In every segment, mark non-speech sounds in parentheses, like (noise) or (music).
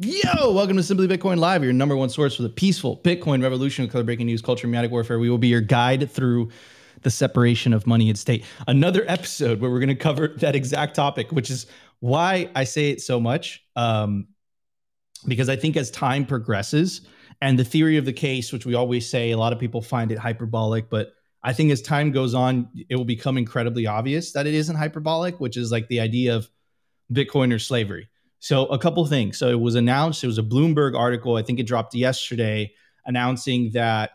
Yo, welcome to Simply Bitcoin Live, your number one source for the peaceful Bitcoin revolution color breaking news, culture, mediatic warfare. We will be your guide through the separation of money and state. Another episode where we're going to cover that exact topic, which is why I say it so much. Um, because I think as time progresses, and the theory of the case, which we always say, a lot of people find it hyperbolic, but I think as time goes on, it will become incredibly obvious that it isn't hyperbolic, which is like the idea of Bitcoin or slavery so, a couple things. So, it was announced, it was a Bloomberg article, I think it dropped yesterday, announcing that,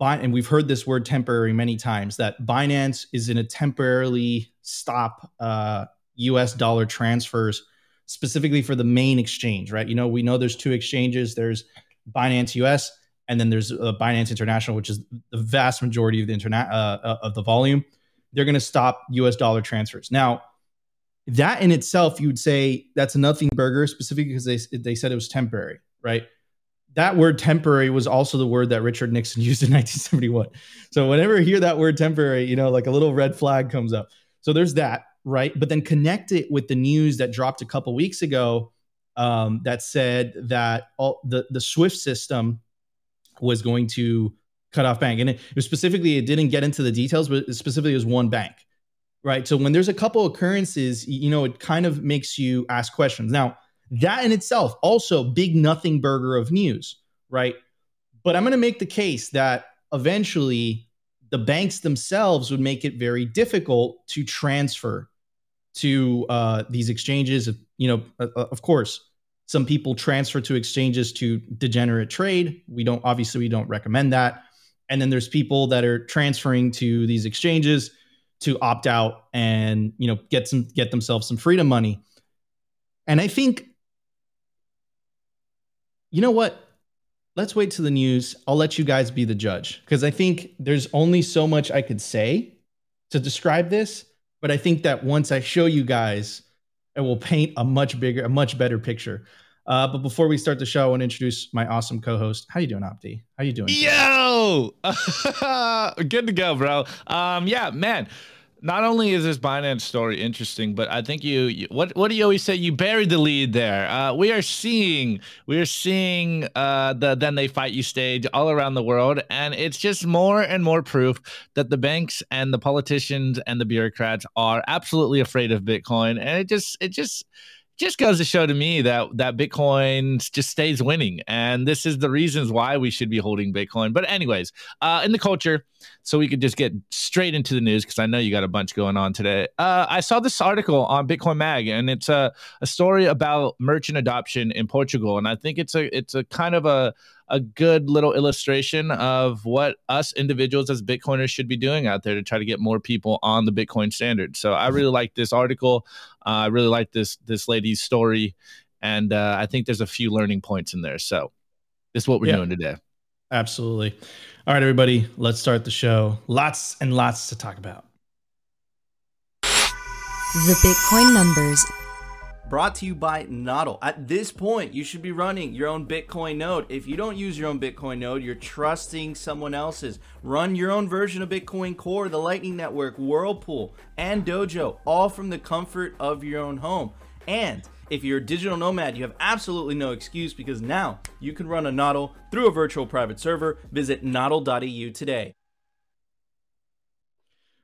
and we've heard this word temporary many times, that Binance is in a temporarily stop uh, US dollar transfers specifically for the main exchange, right? You know, we know there's two exchanges there's Binance US and then there's uh, Binance International, which is the vast majority of the internet uh, uh of the volume. They're going to stop US dollar transfers. Now, that in itself, you would say that's a nothing burger, specifically because they, they said it was temporary, right? That word temporary was also the word that Richard Nixon (laughs) used in 1971. So whenever I hear that word temporary, you know, like a little red flag comes up. So there's that, right? But then connect it with the news that dropped a couple weeks ago um, that said that all the, the SWIFT system was going to cut off bank. And it, it was specifically, it didn't get into the details, but specifically it was one bank right? So when there's a couple occurrences, you know, it kind of makes you ask questions. Now, that in itself also big nothing burger of news, right? But I'm going to make the case that eventually the banks themselves would make it very difficult to transfer to uh, these exchanges. You know, of course, some people transfer to exchanges to degenerate trade. We don't obviously we don't recommend that. And then there's people that are transferring to these exchanges to opt out and you know get some get themselves some freedom money. And I think you know what? Let's wait to the news. I'll let you guys be the judge because I think there's only so much I could say to describe this, but I think that once I show you guys, it will paint a much bigger, a much better picture. Uh, but before we start the show, I want to introduce my awesome co-host. How you doing, Opti? How you doing? Yo, (laughs) good to go, bro. Um, yeah, man not only is this Binance story interesting, but I think you, you, what what do you always say? You buried the lead there. Uh, we are seeing we are seeing uh, the then they fight you stage all around the world, and it's just more and more proof that the banks and the politicians and the bureaucrats are absolutely afraid of Bitcoin, and it just it just just goes to show to me that that Bitcoin just stays winning, and this is the reasons why we should be holding Bitcoin. But anyways, uh, in the culture, so we could just get straight into the news because I know you got a bunch going on today. Uh, I saw this article on Bitcoin Mag, and it's a, a story about merchant adoption in Portugal, and I think it's a it's a kind of a a good little illustration of what us individuals as Bitcoiners should be doing out there to try to get more people on the Bitcoin standard. So I really like this article. Uh, I really like this this lady's story, and uh, I think there's a few learning points in there. So this is what we're yeah, doing today. Absolutely. All right, everybody, let's start the show. Lots and lots to talk about. The Bitcoin numbers brought to you by Nodl. At this point, you should be running your own Bitcoin node. If you don't use your own Bitcoin node, you're trusting someone else's. Run your own version of Bitcoin Core, the Lightning Network, Whirlpool, and Dojo, all from the comfort of your own home. And if you're a digital nomad, you have absolutely no excuse because now you can run a Nodl through a virtual private server. Visit nodl.eu today.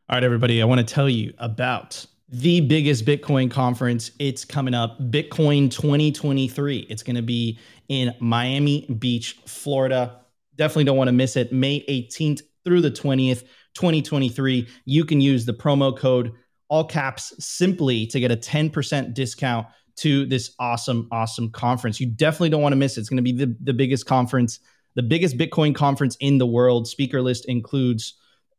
All right, everybody, I want to tell you about the biggest Bitcoin conference. It's coming up, Bitcoin 2023. It's going to be in Miami Beach, Florida. Definitely don't want to miss it. May 18th through the 20th, 2023. You can use the promo code all caps simply to get a 10% discount to this awesome, awesome conference. You definitely don't want to miss it. It's going to be the, the biggest conference, the biggest Bitcoin conference in the world. Speaker list includes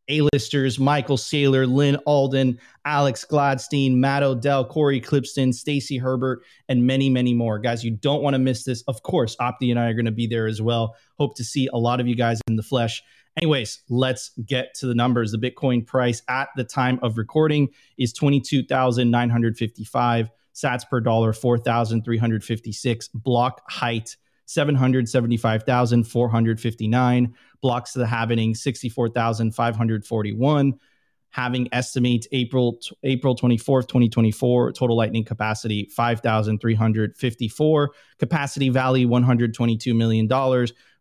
a-listers Michael Saylor, Lyn Alden, Alex Gladstein, Matt Odell, Cory Klippsten, Stacy Herbert, and many, many more. Guys, you don't want to miss this. Of course, Opti and I are going to be there as well. Hope to see a lot of you guys in the flesh. Anyways, let's get to the numbers. The Bitcoin price at the time of recording is 22,955 sats per dollar, 4,356. Block height, 775,459 blocks to the halvening 64,541. Halving estimates April April 24th, 2024, total lightning capacity 5,354, capacity value $122 million,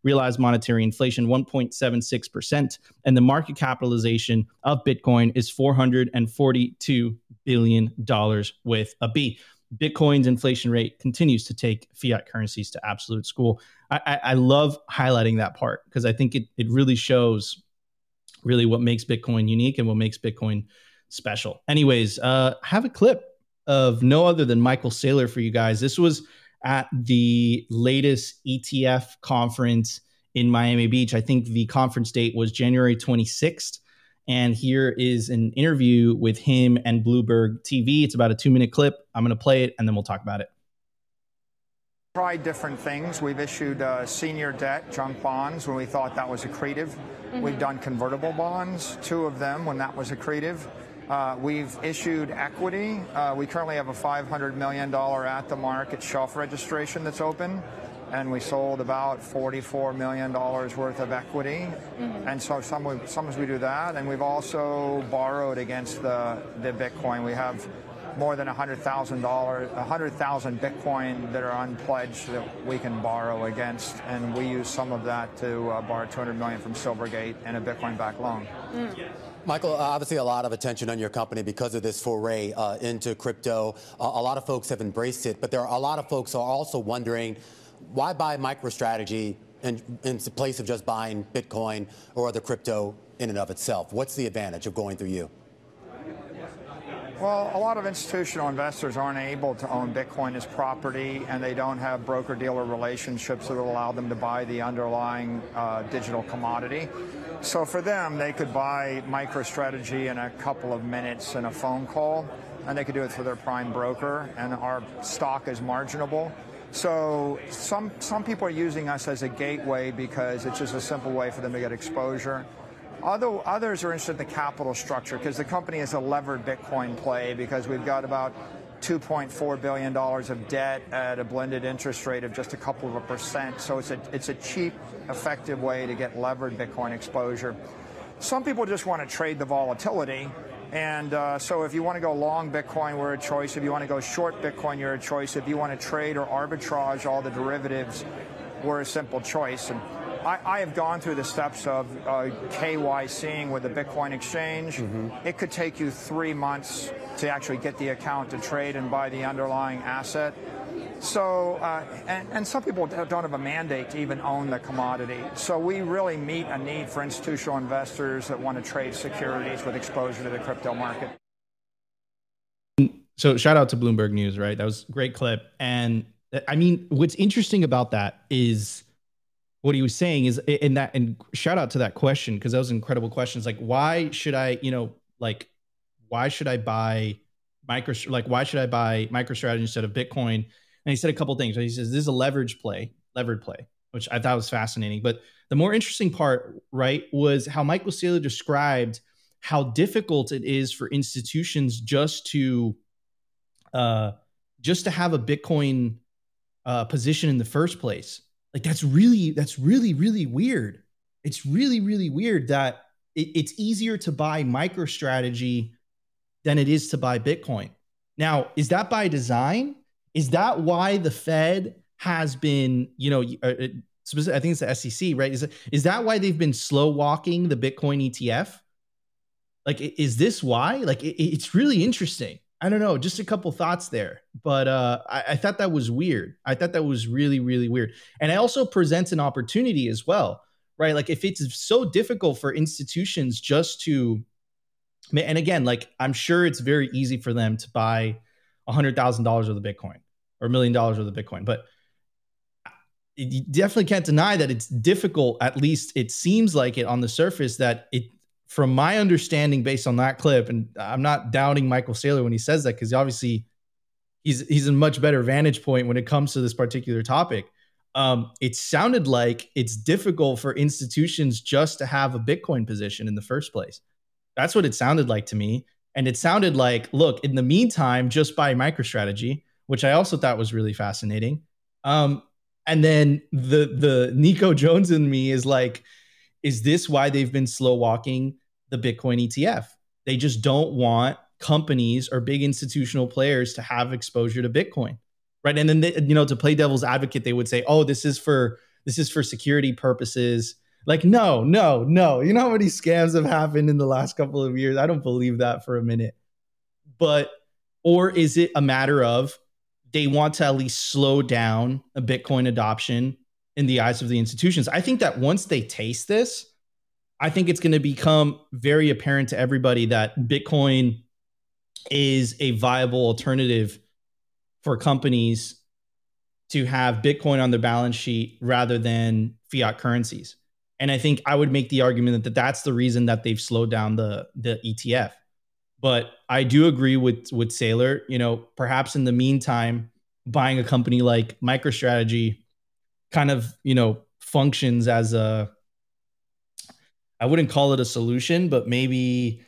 realized monetary inflation 1.76%, and the market capitalization of Bitcoin is $442 billion with a B. Bitcoin's inflation rate continues to take fiat currencies to absolute school. I, I, I love highlighting that part because I think it, it really shows really what makes Bitcoin unique and what makes Bitcoin special. Anyways, uh, have a clip of no other than Michael Saylor for you guys. This was at the latest ETF conference in Miami Beach. I think the conference date was January 26th. And here is an interview with him and Bloomberg TV. It's about a two minute clip. I'm going to play it and then we'll talk about it. Tried different things. We've issued uh, senior debt, junk bonds, when we thought that was accretive. Mm-hmm. We've done convertible bonds, two of them when that was accretive. Uh, we've issued equity. Uh, we currently have a $500 million at the market shelf registration that's open and we sold about $44 million worth of equity. Mm-hmm. And so some, sometimes we do that. And we've also borrowed against the, the Bitcoin. We have more than $100,000, 100,000 Bitcoin that are unpledged that we can borrow against. And we use some of that to uh, borrow 200 million from Silvergate and a Bitcoin-backed loan. Mm. Michael, uh, obviously a lot of attention on your company because of this foray uh, into crypto. Uh, a lot of folks have embraced it, but there are a lot of folks are also wondering why buy MicroStrategy in, in place of just buying Bitcoin or other crypto in and of itself? What's the advantage of going through you? Well, a lot of institutional investors aren't able to own Bitcoin as property, and they don't have broker dealer relationships that will allow them to buy the underlying uh, digital commodity. So for them, they could buy MicroStrategy in a couple of minutes in a phone call, and they could do it through their prime broker, and our stock is marginable. So some some people are using us as a gateway because it's just a simple way for them to get exposure. Other, others are interested in the capital structure because the company is a levered Bitcoin play because we've got about $2.4 billion of debt at a blended interest rate of just a couple of a percent. So it's a, it's a cheap, effective way to get levered Bitcoin exposure. Some people just want to trade the volatility and uh, so if you want to go long Bitcoin, we're a choice. If you want to go short Bitcoin, you're a choice. If you want to trade or arbitrage all the derivatives, we're a simple choice. And I, I have gone through the steps of uh, KYCing with the Bitcoin exchange. Mm-hmm. It could take you three months to actually get the account to trade and buy the underlying asset. So, uh, and, and, some people don't have a mandate to even own the commodity. So we really meet a need for institutional investors that want to trade securities with exposure to the crypto market. So shout out to Bloomberg News, right? That was a great clip. And I mean, what's interesting about that is what he was saying is in that, and shout out to that question because that was incredible questions. Like, why should I, you know, like, why should I buy micro, like, why should I buy MicroStrategy instead of Bitcoin? And he said a couple things. He says this is a leverage play, levered play, which I thought was fascinating. But the more interesting part, right, was how Michael Saylor described how difficult it is for institutions just to, uh, just to have a Bitcoin uh, position in the first place. Like that's really, that's really, really weird. It's really, really weird that it, it's easier to buy MicroStrategy than it is to buy Bitcoin. Now, is that by design? Is that why the Fed has been, you know, uh, uh, I think it's the SEC, right? Is, is that why they've been slow walking the Bitcoin ETF? Like, is this why? Like, it, it's really interesting. I don't know, just a couple thoughts there, but uh, I, I, thought that was weird. I thought that was really, really weird, and it also presents an opportunity as well, right? Like if it's so difficult for institutions just to, and again, like I'm sure it's very easy for them to buy a hundred thousand dollars of the Bitcoin, or a million dollars worth of Bitcoin. But you definitely can't deny that it's difficult. At least it seems like it on the surface that it, from my understanding, based on that clip, and I'm not doubting Michael Saylor when he says that because obviously he's he's a much better vantage point when it comes to this particular topic. Um, it sounded like it's difficult for institutions just to have a Bitcoin position in the first place. That's what it sounded like to me. And it sounded like, look, in the meantime, just buy MicroStrategy which I also thought was really fascinating. Um, and then the the Nico Jones in me is like, is this why they've been slow walking the Bitcoin ETF? they just don't want companies or big institutional players to have exposure to Bitcoin, right? And then they, you know to play devil's advocate, they would say, "Oh, this is for this is for security purposes." Like, no, no, no. You know how many scams have happened in the last couple of years? I don't believe that for a minute. But or is it a matter of they want to at least slow down a Bitcoin adoption in the eyes of the institutions? I think that once they taste this, I think it's going to become very apparent to everybody that Bitcoin is a viable alternative for companies to have Bitcoin on their balance sheet rather than fiat currencies. And I think I would make the argument that that's the reason that they've slowed down the the ETF. But I do agree with with Saylor. You know, perhaps in the meantime, buying a company like MicroStrategy kind of you know functions as a I wouldn't call it a solution, but maybe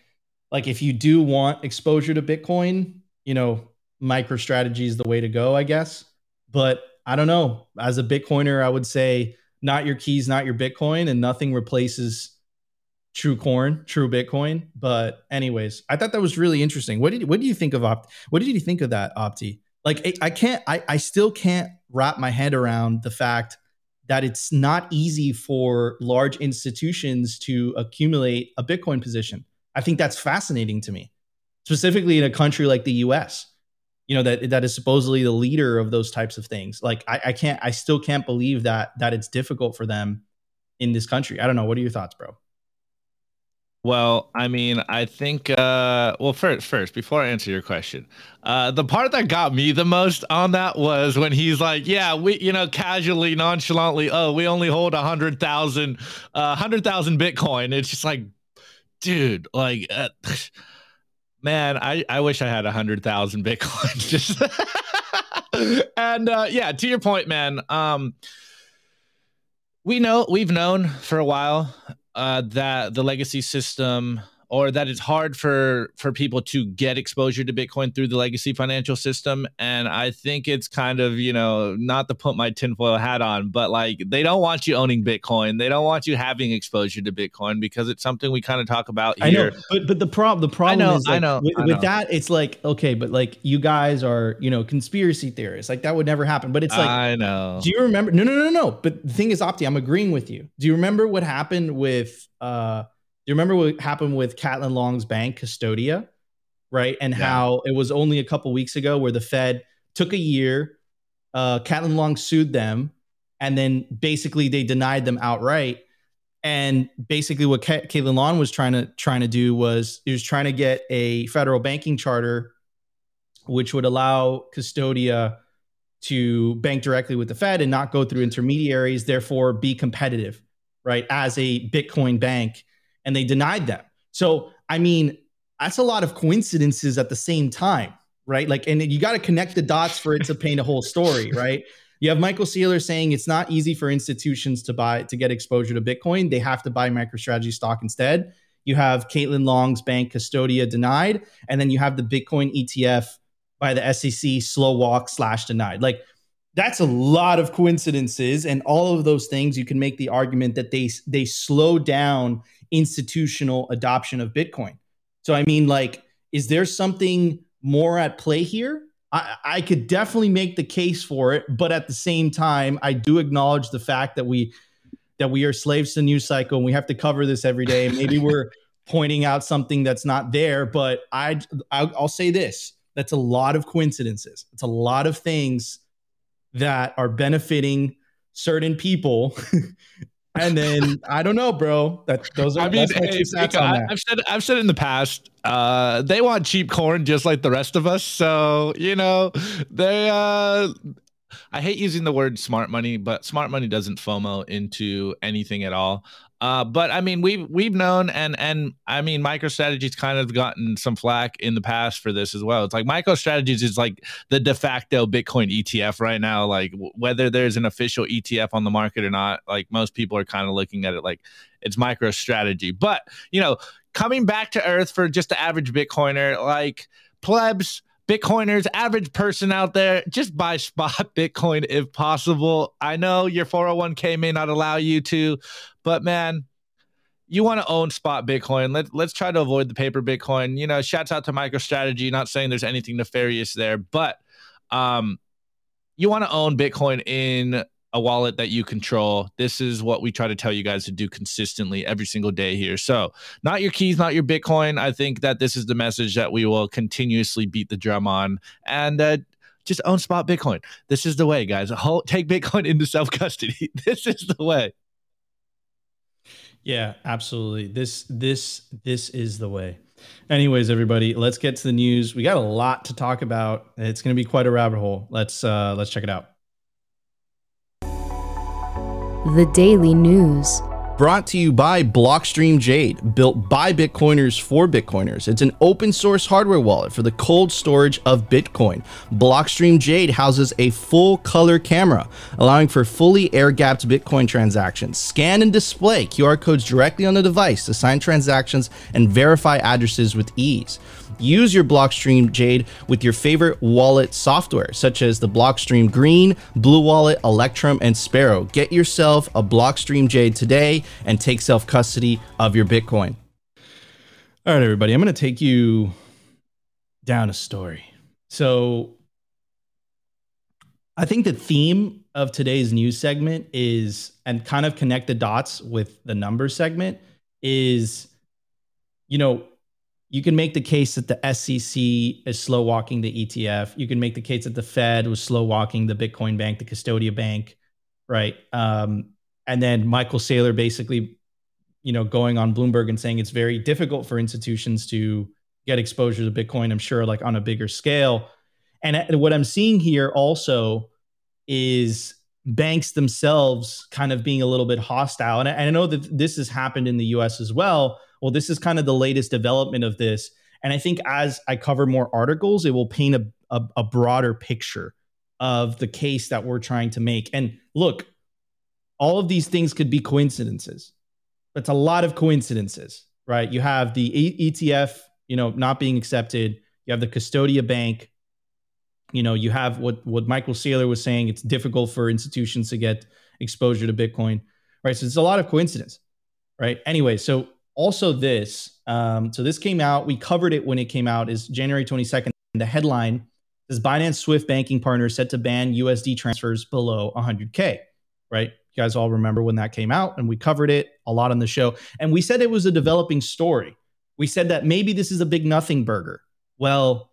like if you do want exposure to Bitcoin, you know, MicroStrategy is the way to go, I guess. But I don't know. As a Bitcoiner, I would say not your keys, not your Bitcoin, and nothing replaces true corn, true Bitcoin. But anyways, I thought that was really interesting. What did what do you think of Opt? What did you think of that Opti? Like I can't, I I still can't wrap my head around the fact that it's not easy for large institutions to accumulate a Bitcoin position. I think that's fascinating to me, specifically in a country like the US, you know, that, that is supposedly the leader of those types of things. Like I, I can't, I still can't believe that, that it's difficult for them in this country. I don't know. What are your thoughts, bro? Well, I mean, I think uh well first first before I answer your question. Uh the part that got me the most on that was when he's like, "Yeah, we you know, casually nonchalantly, oh, we only hold a 100,000 uh 100,000 Bitcoin." It's just like dude, like uh, (sighs) man, I I wish I had a 100,000 Bitcoin (laughs) just (laughs) And uh yeah, to your point, man, um we know we've known for a while uh, that the legacy system or that it's hard for for people to get exposure to bitcoin through the legacy financial system. And i think it's kind of you know not to put my tinfoil hat on but like they don't want you owning bitcoin. They don't want you having exposure to bitcoin because it's something we kind of talk about here. i know but but the problem the problem I know, is like, I know, with, I with that it's like okay but like you guys are you know conspiracy theorists. Like that would never happen. But it's like i know. do you remember no no no no. But the thing is opti i'm agreeing with you. Do you remember what happened with uh you remember what happened with Caitlin Long's bank, Custodia, right? And Yeah. how it was only a couple weeks ago where the Fed took a year, uh, Catlin Long sued them, and then basically they denied them outright. And basically, what Ca- Caitlin Long was trying to trying to do was he was trying to get a federal banking charter, which would allow Custodia to bank directly with the Fed and not go through intermediaries, therefore be competitive, right? As a Bitcoin bank and they denied them. So, I mean, that's a lot of coincidences at the same time, right? Like, and you got to connect the dots for it to paint a whole story, (laughs) right? You have Michael Saylor saying it's not easy for institutions to buy to get exposure to Bitcoin. They have to buy MicroStrategy stock instead. You have Caitlin Long's bank Custodia denied, and then you have the Bitcoin ETF by the SEC slow walk slash denied. Like that's a lot of coincidences, and all of those things you can make the argument that they they slow down institutional adoption of Bitcoin. So I mean, like, is there something more at play here? I, I could definitely make the case for it, but at the same time, I do acknowledge the fact that we that we are slaves to the news cycle and we have to cover this every day. (laughs) Maybe we're pointing out something that's not there, but I I'll say this: that's a lot of coincidences. It's a lot of things that are benefiting certain people. (laughs) and then I don't know, bro. That those are I mean, hey, Mika, I, that. I've said I've said in the past, uh, they want cheap corn just like the rest of us. So you know, they. Uh, I hate using the word smart money, but smart money doesn't FOMO into anything at all. Uh, but I mean, we've we've known, and and I mean, MicroStrategy's kind of gotten some flack in the past for this as well. It's like MicroStrategies is like the de facto Bitcoin ETF right now. Like w- whether there's an official ETF on the market or not, like most people are kind of looking at it like it's MicroStrategy. But you know, coming back to earth for just the average Bitcoiner, like plebs. Bitcoiners, average person out there, just buy spot (laughs) Bitcoin if possible. I know your 401k may not allow you to, but man, you want to own spot Bitcoin. Let, let's try to avoid the paper Bitcoin. You know, shouts out to MicroStrategy. Not saying there's anything nefarious there, but um, you want to own Bitcoin in a wallet that you control. This is what we try to tell you guys to do consistently every single day here. So, not your keys, not your Bitcoin. I think that this is the message that we will continuously beat the drum on. And uh, just own spot Bitcoin. This is the way, guys. Take Bitcoin into self custody. (laughs) this is the way. Yeah, absolutely. This this this is the way. Anyways, everybody, let's get to the news. We got a lot to talk about. It's going to be quite a rabbit hole. Let's uh let's check it out. The Daily News brought to you by Blockstream Jade, built by Bitcoiners for Bitcoiners. It's an open source hardware wallet for the cold storage of Bitcoin. Blockstream Jade houses a full color camera, allowing for fully air gapped Bitcoin transactions. Scan and display QR codes directly on the device to sign transactions and verify addresses with ease. Use your Blockstream Jade with your favorite wallet software, such as the Blockstream Green, Blue Wallet, Electrum, and Sparrow. Get yourself a Blockstream Jade today and take self custody of your Bitcoin. All right, everybody, I'm going to take you down a story. So, I think the theme of today's news segment is, and kind of connect the dots with the numbers segment, is, you know, you can make the case that the SEC is slow walking the ETF. You can make the case that the Fed was slow walking the Bitcoin Bank, the Custodia Bank, right? Um, and then Michael Saylor basically, you know, going on Bloomberg and saying it's very difficult for institutions to get exposure to Bitcoin. I'm sure, like on a bigger scale. And uh, what I'm seeing here also is banks themselves kind of being a little bit hostile. And I know that this has happened in the US as well well, this is kind of the latest development of this. And I think as I cover more articles, it will paint a, a, a broader picture of the case that we're trying to make. And look, all of these things could be coincidences. It's a lot of coincidences, right? You have the ETF, you know, not being accepted. You have the Custodia Bank. You know, you have what what Michael Saylor was saying. It's difficult for institutions to get exposure to Bitcoin, right? So it's a lot of coincidence, right? Anyway, so also this um, so this came out we covered it when it came out is january 22nd the headline is binance swift banking partner set to ban usd transfers below 100k right you guys all remember when that came out and we covered it a lot on the show and we said it was a developing story we said that maybe this is a big nothing burger well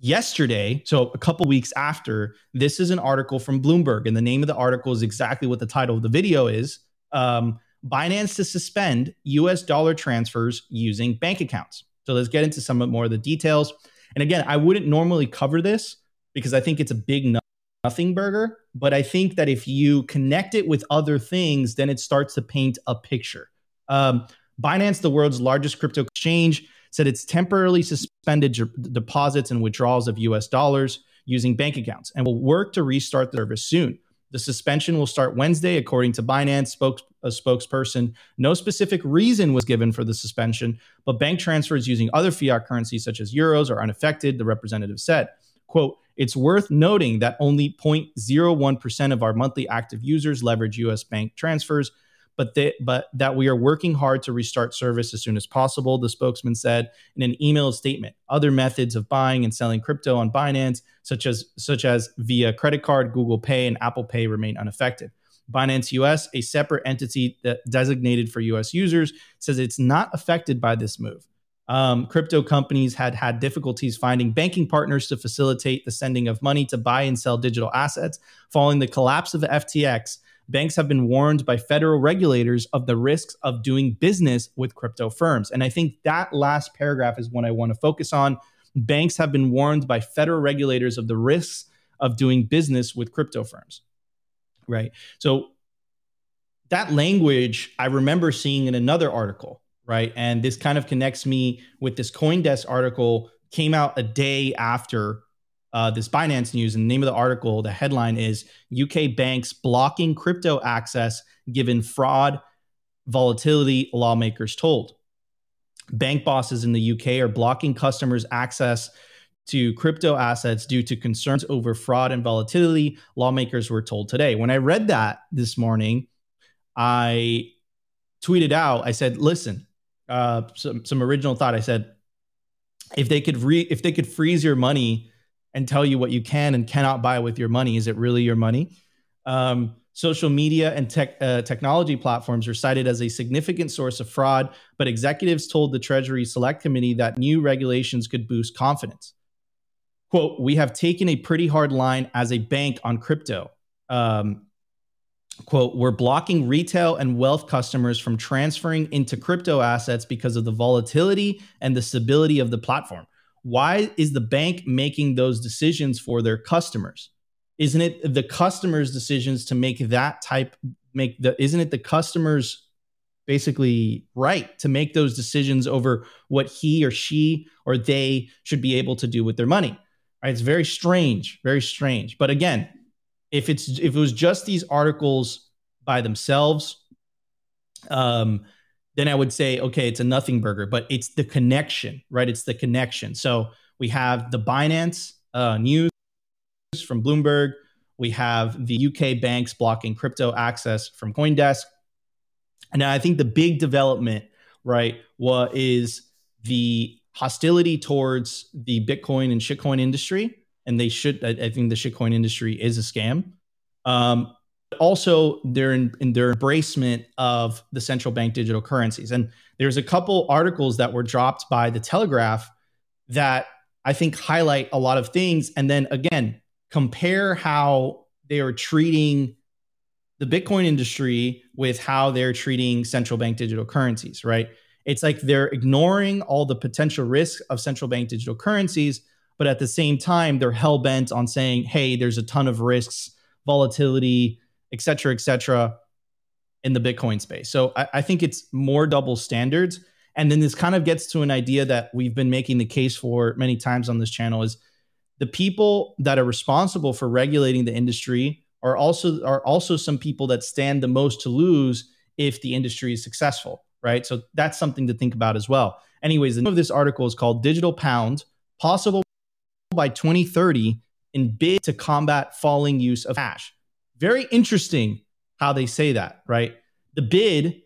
yesterday so a couple weeks after this is an article from bloomberg and the name of the article is exactly what the title of the video is um, Binance to suspend US dollar transfers using bank accounts. So let's get into some more of the details. And again, I wouldn't normally cover this because I think it's a big nothing burger, but I think that if you connect it with other things, then it starts to paint a picture. Um, Binance, the world's largest crypto exchange, said it's temporarily suspended j- deposits and withdrawals of US dollars using bank accounts and will work to restart the service soon. The suspension will start Wednesday, according to Binance spokes, a spokesperson. No specific reason was given for the suspension, but bank transfers using other fiat currencies such as euros are unaffected, the representative said. Quote, it's worth noting that only 0.01% of our monthly active users leverage US bank transfers, but, they, but that we are working hard to restart service as soon as possible, the spokesman said in an email statement. Other methods of buying and selling crypto on Binance, such as such as via credit card, Google Pay, and Apple Pay, remain unaffected. Binance US, a separate entity designated for US users, says it's not affected by this move. Um, crypto companies had had difficulties finding banking partners to facilitate the sending of money to buy and sell digital assets following the collapse of FTX banks have been warned by federal regulators of the risks of doing business with crypto firms. And I think that last paragraph is what I want to focus on. Banks have been warned by federal regulators of the risks of doing business with crypto firms. Right. So that language I remember seeing in another article, right? And this kind of connects me with this Coindesk article came out a day after uh, this Binance news. And the name of the article, the headline is UK banks blocking crypto access given fraud, volatility, lawmakers told. Bank bosses in the UK are blocking customers' access to crypto assets due to concerns over fraud and volatility, lawmakers were told today. When I read that this morning, I tweeted out, I said, listen, uh, some, some original thought. I said, if they could re if they could freeze your money and tell you what you can and cannot buy with your money, is it really your money? Um, social media and tech, uh, technology platforms are cited as a significant source of fraud, but executives told the Treasury Select Committee that new regulations could boost confidence. Quote, we have taken a pretty hard line as a bank on crypto. Um, quote, we're blocking retail and wealth customers from transferring into crypto assets because of the volatility and the stability of the platform. Why is the bank making those decisions for their customers? Isn't it the customers' decisions to make that type make the isn't it the customers basically right to make those decisions over what he or she or they should be able to do with their money? Right? It's very strange, very strange. But again, if it's if it was just these articles by themselves, um, then I would say okay, it's a nothing burger. But it's the connection, right? It's the connection. So we have the Binance uh, news from Bloomberg. We have the UK banks blocking crypto access from CoinDesk. And I think the big development, right, what is the hostility towards the Bitcoin and shitcoin industry and they should. I, I think the shitcoin industry is a scam. Um, also, their in, in their embracement of the central bank digital currencies, and there's a couple articles that were dropped by the Telegraph that I think highlight a lot of things, and then again compare how they are treating the Bitcoin industry with how they're treating central bank digital currencies, right? It's like they're ignoring all the potential risks of central bank digital currencies but at the same time, they're hell bent on saying, hey, there's a ton of risks, volatility, et cetera, et cetera, in the Bitcoin space. So I, I think it's more double standards. And then this kind of gets to an idea that we've been making the case for many times on this channel is the people that are responsible for regulating the industry are also are also some people that stand the most to lose if the industry is successful, right? So that's something to think about as well. Anyways, the name of this article is called Digital Pound: Possible by 2030 in bid to combat falling use of cash. Very interesting how they say that, right? The bid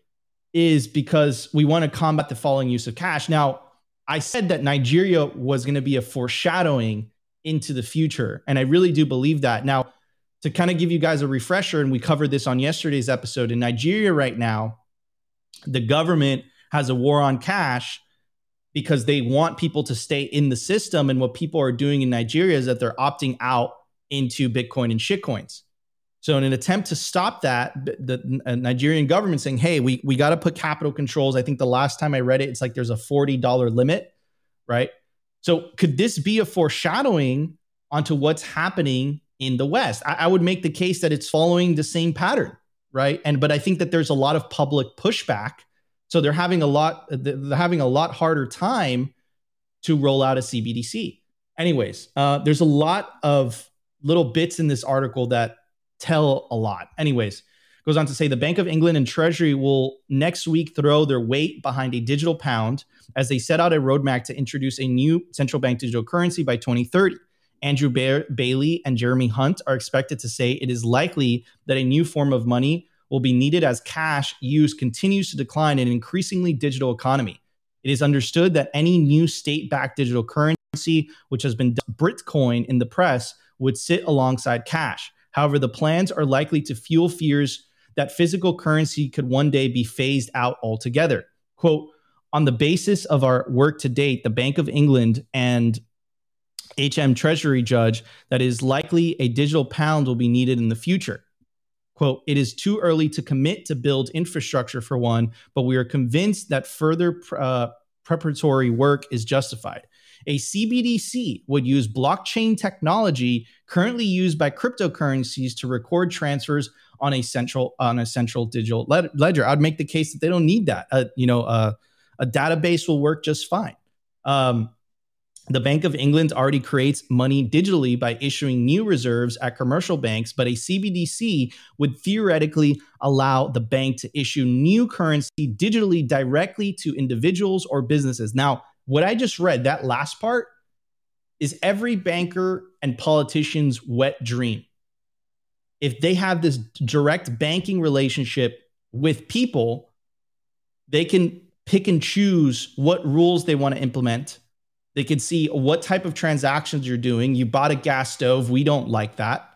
is because we want to combat the falling use of cash. Now, I said that Nigeria was going to be a foreshadowing into the future, and I really do believe that. Now, to kind of give you guys a refresher, and we covered this on yesterday's episode, in Nigeria right now, the government has a war on cash because they want people to stay in the system. And what people are doing in Nigeria is that they're opting out into Bitcoin and shitcoins. So, in an attempt to stop that, the uh, Nigerian government saying, "Hey, we we got to put capital controls." I think the last time I read it, it's like there's a forty dollar limit, right? So, could this be a foreshadowing onto what's happening in the West? I, I would make the case that it's following the same pattern, right? And but I think that there's a lot of public pushback so they're having a lot they're having a lot harder time to roll out a CBDC. Anyways, uh, there's a lot of little bits in this article that tell a lot. Anyways, goes on to say the Bank of England and Treasury will next week throw their weight behind a digital pound as they set out a roadmap to introduce a new central bank digital currency by 2030. Andrew ba- Bailey and Jeremy Hunt are expected to say it is likely that a new form of money will be needed as cash use continues to decline in an increasingly digital economy. It is understood that any new state backed digital currency, which has been Britcoin in the press, would sit alongside cash. However, the plans are likely to fuel fears that physical currency could one day be phased out altogether. Quote, on the basis of our work to date, the Bank of England and HM Treasury judge that is likely a digital pound will be needed in the future. Quote, it is too early to commit to build infrastructure for one, but we are convinced that further uh, preparatory work is justified. A CBDC would use blockchain technology currently used by cryptocurrencies to record transfers on a central on a central digital ledger. I'd make the case that they don't need that. Uh, you know, uh, a database will work just fine. Um, the Bank of England already creates money digitally by issuing new reserves at commercial banks, but a CBDC would theoretically allow the bank to issue new currency digitally directly to individuals or businesses. Now, what I just read, that last part, is every banker and politician's wet dream. If they have this direct banking relationship with people, they can pick and choose what rules they want to implement. They can see what type of transactions you're doing. You bought a gas stove. We don't like that.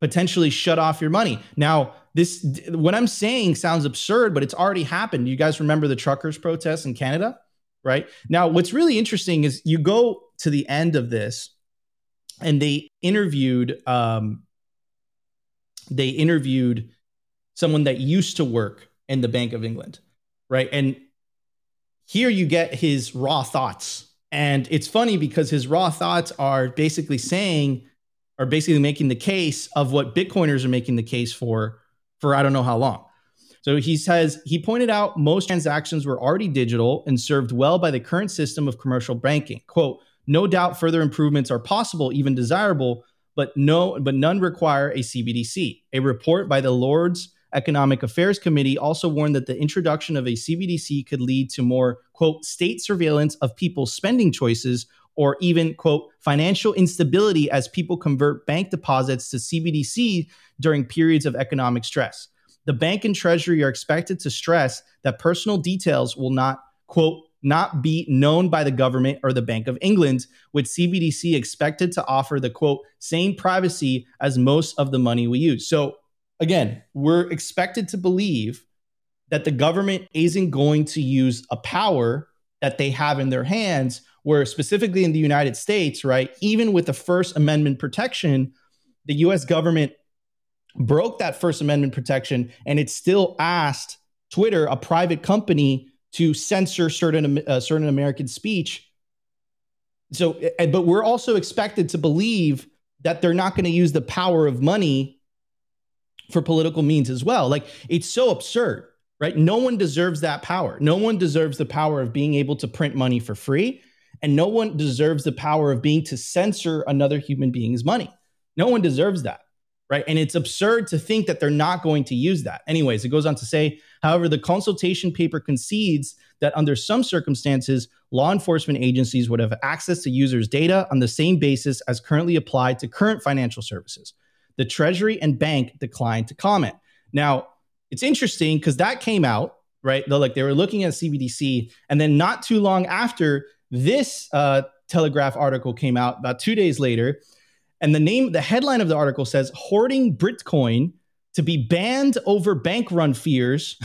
Potentially shut off your money. Now, this what I'm saying sounds absurd, but it's already happened. You guys remember the truckers' protests in Canada, right? Now, what's really interesting is you go to the end of this, and they interviewed um, they interviewed someone that used to work in the Bank of England, right? And here you get his raw thoughts. And it's funny because his raw thoughts are basically saying, are basically making the case of what Bitcoiners are making the case for, for I don't know how long. So he says, he pointed out most transactions were already digital and served well by the current system of commercial banking. Quote, no doubt further improvements are possible, even desirable, but no, but none require a CBDC. A report by the Lords Economic Affairs Committee also warned that the introduction of a CBDC could lead to more, quote, state surveillance of people's spending choices or even, quote, financial instability as people convert bank deposits to CBDC during periods of economic stress. The bank and treasury are expected to stress that personal details will not, quote, not be known by the government or the Bank of England, with CBDC expected to offer the quote, same privacy as most of the money we use. So again, we're expected to believe that the government isn't going to use a power that they have in their hands, where specifically in the United States, right, even with the First Amendment protection, the US government broke that First Amendment protection and it still asked Twitter, a private company, to censor certain uh, certain American speech. So, but we're also expected to believe that they're not going to use the power of money for political means as well. Like it's so absurd, right? No one deserves that power. No one deserves the power of being able to print money for free. And no one deserves the power of being to censor another human being's money. No one deserves that, right? And it's absurd to think that they're not going to use that. Anyways, it goes on to say, however, the consultation paper concedes that under some circumstances, law enforcement agencies would have access to users' data on the same basis as currently applied to current financial services. The Treasury and bank declined to comment. Now, it's interesting because that came out, right? They're like they were looking at CBDC, and then not too long after this uh, Telegraph article came out, about two days later, and the name, the headline of the article says "Hoarding Bitcoin to be banned over bank run fears."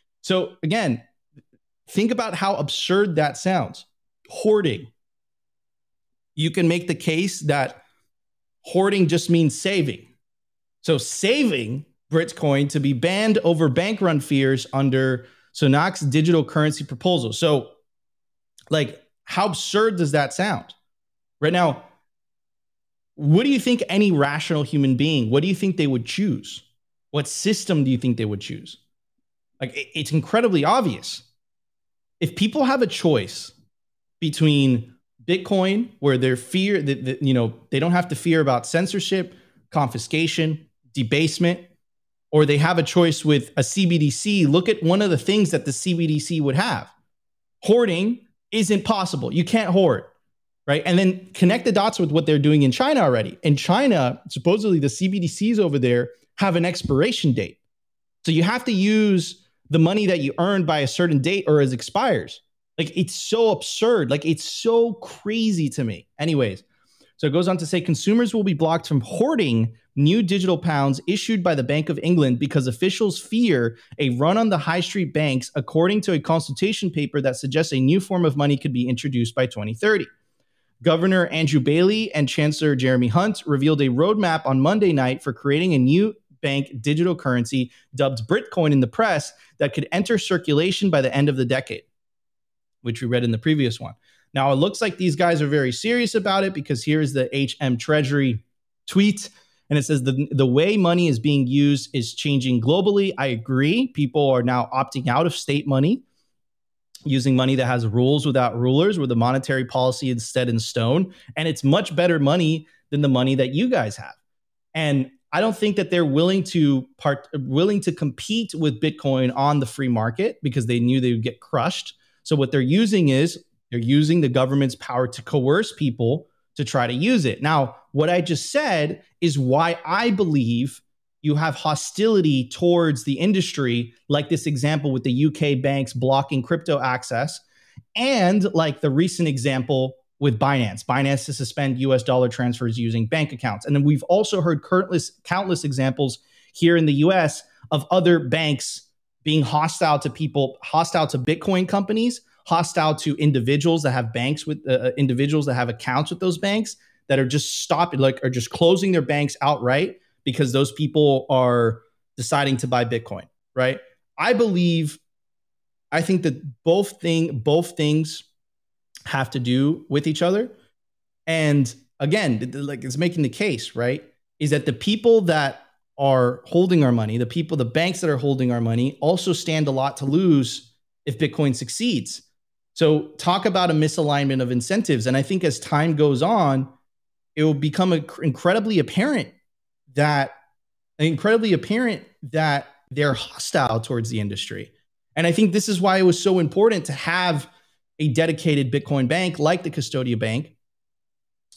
(laughs) so again, think about how absurd that sounds. Hoarding. You can make the case that hoarding just means saving. So saving Bitcoin to be banned over bank run fears under Sunak's digital currency proposal. So, like, how absurd does that sound? Right now, what do you think any rational human being, what do you think they would choose? What system do you think they would choose? Like, it's incredibly obvious. If people have a choice between Bitcoin, where they're fear that you know they don't have to fear about censorship, confiscation, debasement, or they have a choice with a CBDC, look at one of the things that the CBDC would have. Hoarding isn't possible. You can't hoard, right? And then connect the dots with what they're doing in China already. In China, supposedly the CBDCs over there have an expiration date. So you have to use the money that you earned by a certain date or it expires. Like it's so absurd. Like it's so crazy to me. Anyways, so it goes on to say consumers will be blocked from hoarding new digital pounds issued by the Bank of England because officials fear a run on the high street banks, according to a consultation paper that suggests a new form of money could be introduced by 2030. Governor Andrew Bailey and Chancellor Jeremy Hunt revealed a roadmap on Monday night for creating a new bank digital currency dubbed Britcoin in the press that could enter circulation by the end of the decade, which we read in the previous one. Now, it looks like these guys are very serious about it because here's the HM Treasury tweet. And it says the, the way money is being used is changing globally. I agree. People are now opting out of state money, using money that has rules without rulers, with the monetary policy is set in stone. And it's much better money than the money that you guys have. And I don't think that they're willing to part willing to compete with Bitcoin on the free market because they knew they would get crushed. So what they're using is they're using the government's power to coerce people to try to use it. Now, what I just said is why I believe you have hostility towards the industry, like this example with the UK banks blocking crypto access, and like the recent example with Binance. Binance to suspend US dollar transfers using bank accounts. And then we've also heard countless, countless examples here in the US of other banks being hostile to people, hostile to Bitcoin companies, hostile to individuals that have banks with uh, uh individuals that have accounts with those banks that are just stopping, like, are just closing their banks outright because those people are deciding to buy Bitcoin, right? I believe, I think that both thing, both things have to do with each other. And again, like it's making the case, right? Is that the people that are holding our money, the people, the banks that are holding our money also stand a lot to lose if Bitcoin succeeds. So, talk about a misalignment of incentives. And I think as time goes on, it will become incredibly apparent that incredibly apparent that they're hostile towards the industry. And I think this is why it was so important to have a dedicated Bitcoin bank like the Custodia Bank.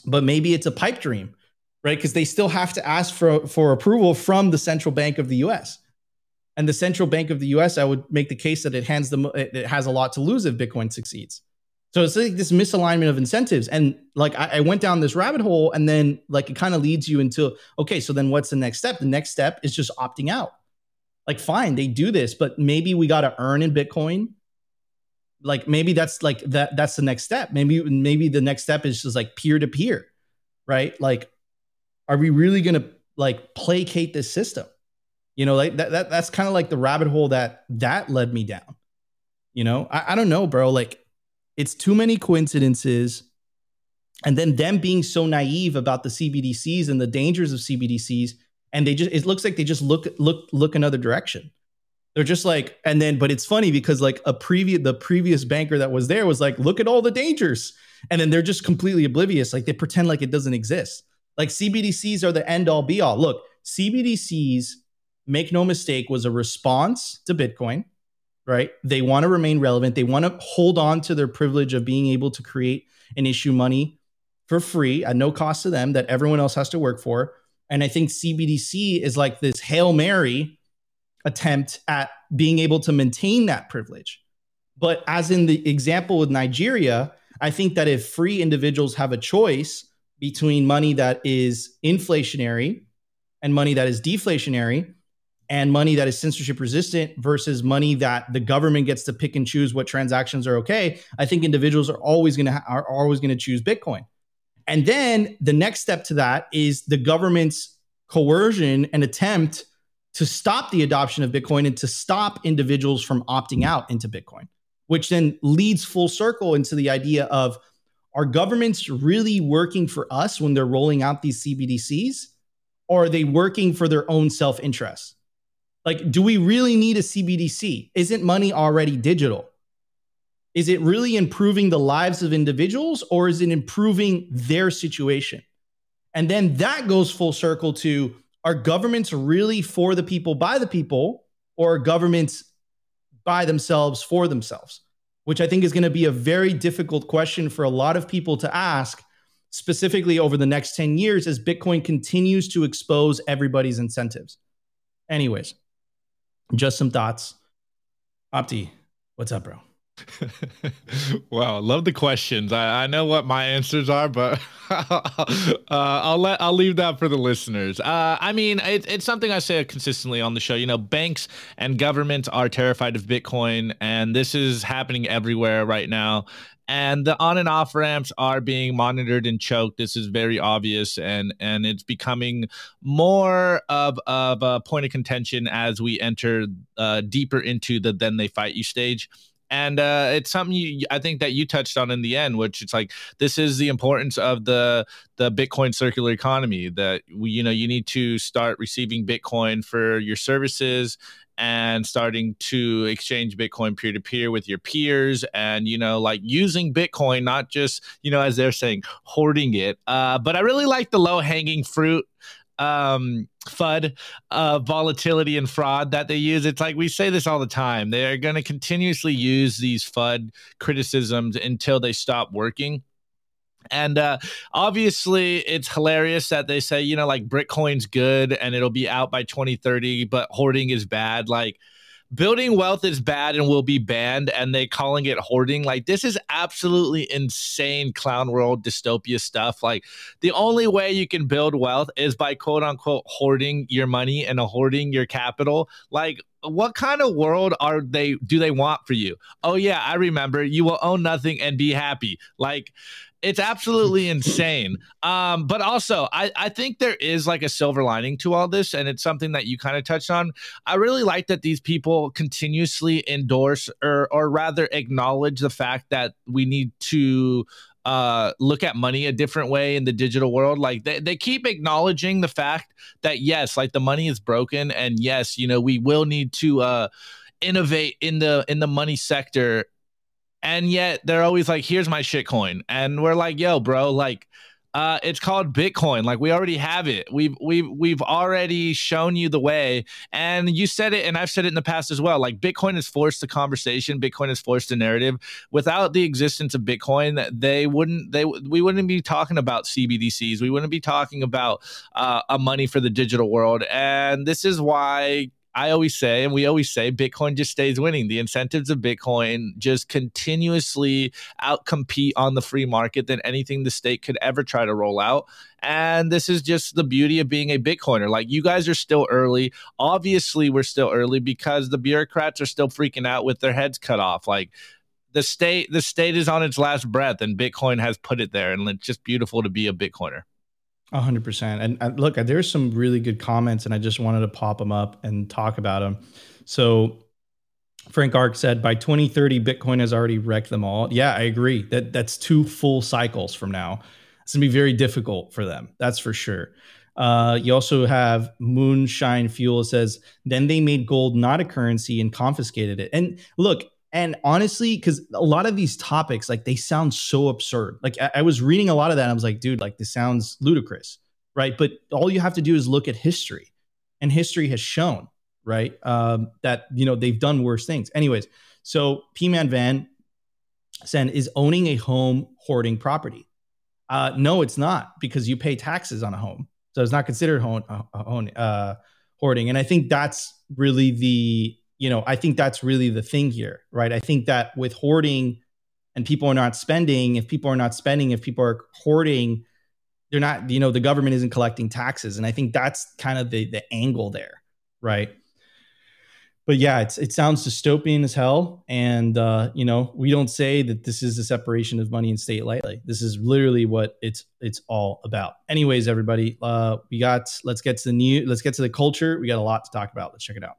But maybe it's a pipe dream, right? Because they still have to ask for, for approval from the central bank of the US. And the central bank of the US, I would make the case that it hands them it has a lot to lose if Bitcoin succeeds. So it's like this misalignment of incentives. And like I, I went down this rabbit hole and then like it kind of leads you into okay, so then what's the next step? The next step is just opting out. Like, fine, they do this, but maybe we gotta earn in Bitcoin. Like maybe that's like that that's the next step. Maybe maybe the next step is just like peer to peer, right? Like, are we really gonna like placate this system? You know, like that, that that's kind of like the rabbit hole that that led me down. You know, I, I don't know, bro. Like it's too many coincidences. And then them being so naive about the CBDCs and the dangers of CBDCs, and they just it looks like they just look look look another direction. They're just like, and then, but it's funny because like a previous the previous banker that was there was like, look at all the dangers. And then they're just completely oblivious. Like they pretend like it doesn't exist. Like CBDCs are the end all be all. Look, CBDCs, make no mistake, was a response to Bitcoin right? They want to remain relevant. They want to hold on to their privilege of being able to create and issue money for free at no cost to them that everyone else has to work for. And I think CBDC is like this Hail Mary attempt at being able to maintain that privilege. But as in the example with Nigeria, I think that if free individuals have a choice between money that is inflationary and money that is deflationary, and money that is censorship resistant versus money that the government gets to pick and choose what transactions are okay, I think individuals are always going to ha- are always going to choose Bitcoin. And then the next step to that is the government's coercion and attempt to stop the adoption of Bitcoin and to stop individuals from opting out into Bitcoin, which then leads full circle into the idea of are governments really working for us when they're rolling out these CBDCs? Or are they working for their own self interest? Like, do we really need a CBDC? Isn't money already digital? Is it really improving the lives of individuals or is it improving their situation? And then that goes full circle to are governments really for the people, by the people, or governments by themselves for themselves? Which I think is going to be a very difficult question for a lot of people to ask, specifically over the next 10 years as Bitcoin continues to expose everybody's incentives. Anyways, just some thoughts. Opti, what's up, bro? (laughs) wow, love the questions. I, I know what my answers are, but (laughs) uh, I'll let I'll leave that for the listeners. Uh, I mean, it, it's something I say consistently on the show. You know, banks and governments are terrified of Bitcoin, and this is happening everywhere right now and the on and off ramps are being monitored and choked this is very obvious and and it's becoming more of, of a point of contention as we enter uh, deeper into the then they fight you stage and uh, it's something you, I think that you touched on in the end, which it's like this is the importance of the the Bitcoin circular economy. That you know, you need to start receiving Bitcoin for your services and starting to exchange bitcoin peer to peer with your peers and you know like using bitcoin not just you know as they're saying hoarding it uh, but i really like the low hanging fruit um FUD uh, volatility and fraud that they use. It's like we say this all the time. They are going to continuously use these FUD criticisms until they stop working. And uh, obviously, it's hilarious that they say, you know, like Bitcoin's good and it'll be out by 2030, but hoarding is bad. Like, building wealth is bad and will be banned and they calling it hoarding like this is absolutely insane clown world dystopia stuff. Like the only way you can build wealth is by quote unquote hoarding your money and hoarding your capital. Like what kind of world are they do they want for you? Oh yeah i remember you will own nothing and be happy. Like it's absolutely insane. Um, but also, I, I think there is like a silver lining to all this, and it's something that you kind of touched on. I really like that these people continuously endorse or, or rather acknowledge the fact that we need to uh, look at money a different way in the digital world. Like they, they keep acknowledging the fact that yes, like the money is broken, and yes, you know, we will need to uh innovate in the in the money sector and yet they're always like here's my shitcoin and we're like yo bro like uh, it's called Bitcoin. Like we already have it. We've we've we've already shown you the way, and you said it, and I've said it in the past as well. Like Bitcoin has forced the conversation. Bitcoin has forced the narrative. Without the existence of Bitcoin, they wouldn't they we wouldn't be talking about CBDCs. We wouldn't be talking about uh, a money for the digital world. And this is why I always say, and we always say, Bitcoin just stays winning. The incentives of Bitcoin just continuously outcompete on the free market than anything the state could ever try to roll out. And this is just the beauty of being a Bitcoiner. Like, you guys are still early. Obviously, we're still early because the bureaucrats are still freaking out with their heads cut off. Like, the state, the state is on its last breath, and Bitcoin has put it there. And it's just beautiful to be a Bitcoiner hundred percent. And, look, there's some really good comments, and I just wanted to pop them up and talk about them. So Frank Ark said by 2030, Bitcoin has already wrecked them all. Yeah, I agree. That that's two full cycles from now. It's gonna be very difficult for them. That's for sure. Uh, you also have Moonshine Fuel says, then they made gold not a currency and confiscated it. And look, and honestly, because a lot of these topics, like they sound so absurd. Like I, I was reading a lot of that. I was like, dude, like this sounds ludicrous, right? But all you have to do is look at history, and history has shown, right, um, that you know they've done worse things. Anyways, so P Man Van Sen is owning a home hoarding property. Uh, no, it's not because you pay taxes on a home, so it's not considered home, uh, uh, hoarding. And I think that's really the you know, I think that's really the thing here, right? I think that with hoarding and people are not spending, if people are not spending, if people are hoarding, they're not, you know, the government isn't collecting taxes. And I think that's kind of the the angle there, right? But yeah, it's it sounds dystopian as hell. And uh, you know, we don't say that this is a separation of money and state lightly. This is literally what it's it's all about. Anyways, everybody, uh, we got let's get to the new let's get to the culture. We got a lot to talk about. Let's check it out.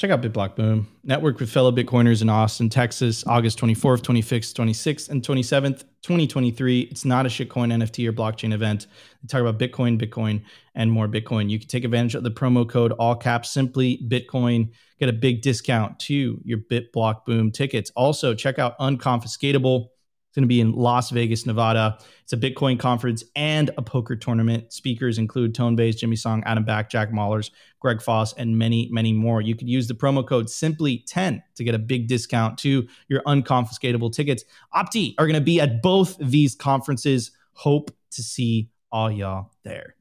check out BitBlock Boom. Network with fellow Bitcoiners in Austin, Texas, August 24th, 25th, 26th, and 27th, 2023. It's not a shitcoin NFT or blockchain event. They talk about Bitcoin, Bitcoin, and more Bitcoin. You can take advantage of the promo code all caps simply Bitcoin. Get a big discount to your BitBlock Boom tickets. Also, check out Unconfiscatable. It's going to be in Las Vegas, Nevada. It's a Bitcoin conference and a poker tournament. Speakers include Tone Vays, Jimmy Song, Adam Back, Jack Mallers, Greg Foss, and many, many more. You could use the promo code simply10 to get a big discount to your unconfiscatable tickets. Opti are going to be at both these conferences. Hope to see all y'all there.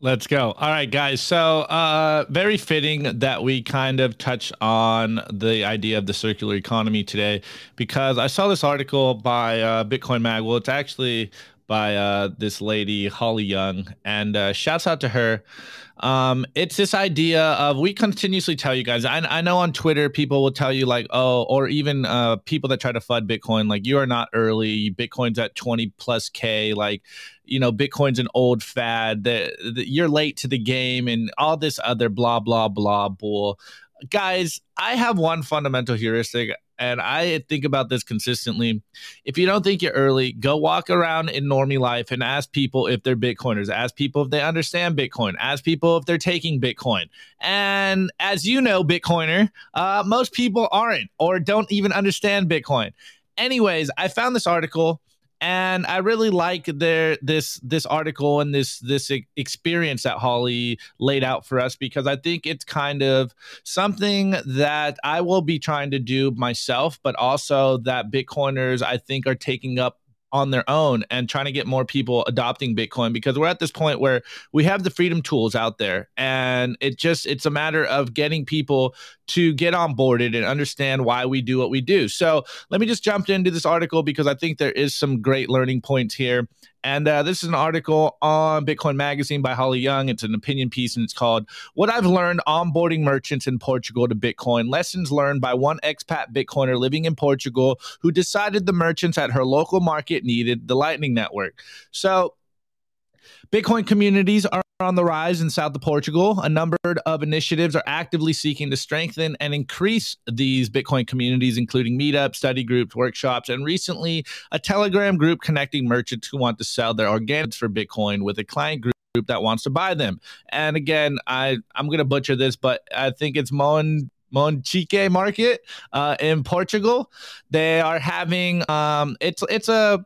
Let's go. All right, guys. So, uh, very fitting that we kind of touch on the idea of the circular economy today because I saw this article by uh, Bitcoin Mag. Well, it's actually by uh, this lady, Holly Young, and uh, shouts out to her. Um, it's this idea of we continuously tell you guys. I, I know on Twitter people will tell you like, oh, or even uh, people that try to flood Bitcoin, like you are not early. Bitcoin's at twenty plus k. Like you know, Bitcoin's an old fad. That you're late to the game, and all this other blah blah blah bull. guys, I have one fundamental heuristic and I think about this consistently. If you don't think you're early, go walk around in normie life and ask people if they're Bitcoiners. Ask people if they understand Bitcoin. Ask people if they're taking Bitcoin. And as you know, Bitcoiner, uh, most people aren't or don't even understand Bitcoin. Anyways, I found this article and I really like their this this article and this this experience that Holly laid out for us because I think it's kind of something that I will be trying to do myself, but also that Bitcoiners I think are taking up on their own and trying to get more people adopting bitcoin because we're at this point where we have the freedom tools out there. And it just it's a matter of getting people to get on boarded and understand why we do what we do so let me just jump into this article because i think there is some great learning points here and uh, this is an article on Bitcoin Magazine by Holly Young. It's an opinion piece and it's called What I've Learned Onboarding Merchants in Portugal to Bitcoin Lessons Learned by One Expat Bitcoiner Living in Portugal Who Decided the Merchants at Her Local Market Needed the Lightning Network. So, Bitcoin communities are on the rise in south of Portugal. A number of initiatives are actively seeking to strengthen and increase these Bitcoin communities, including meetups, study groups, workshops, and recently a Telegram group connecting merchants who want to sell their organics for Bitcoin with a client group that wants to buy them. And again, I I'm going to butcher this, but I think it's Mon Monchique market uh, in Portugal. They are having um, it's it's a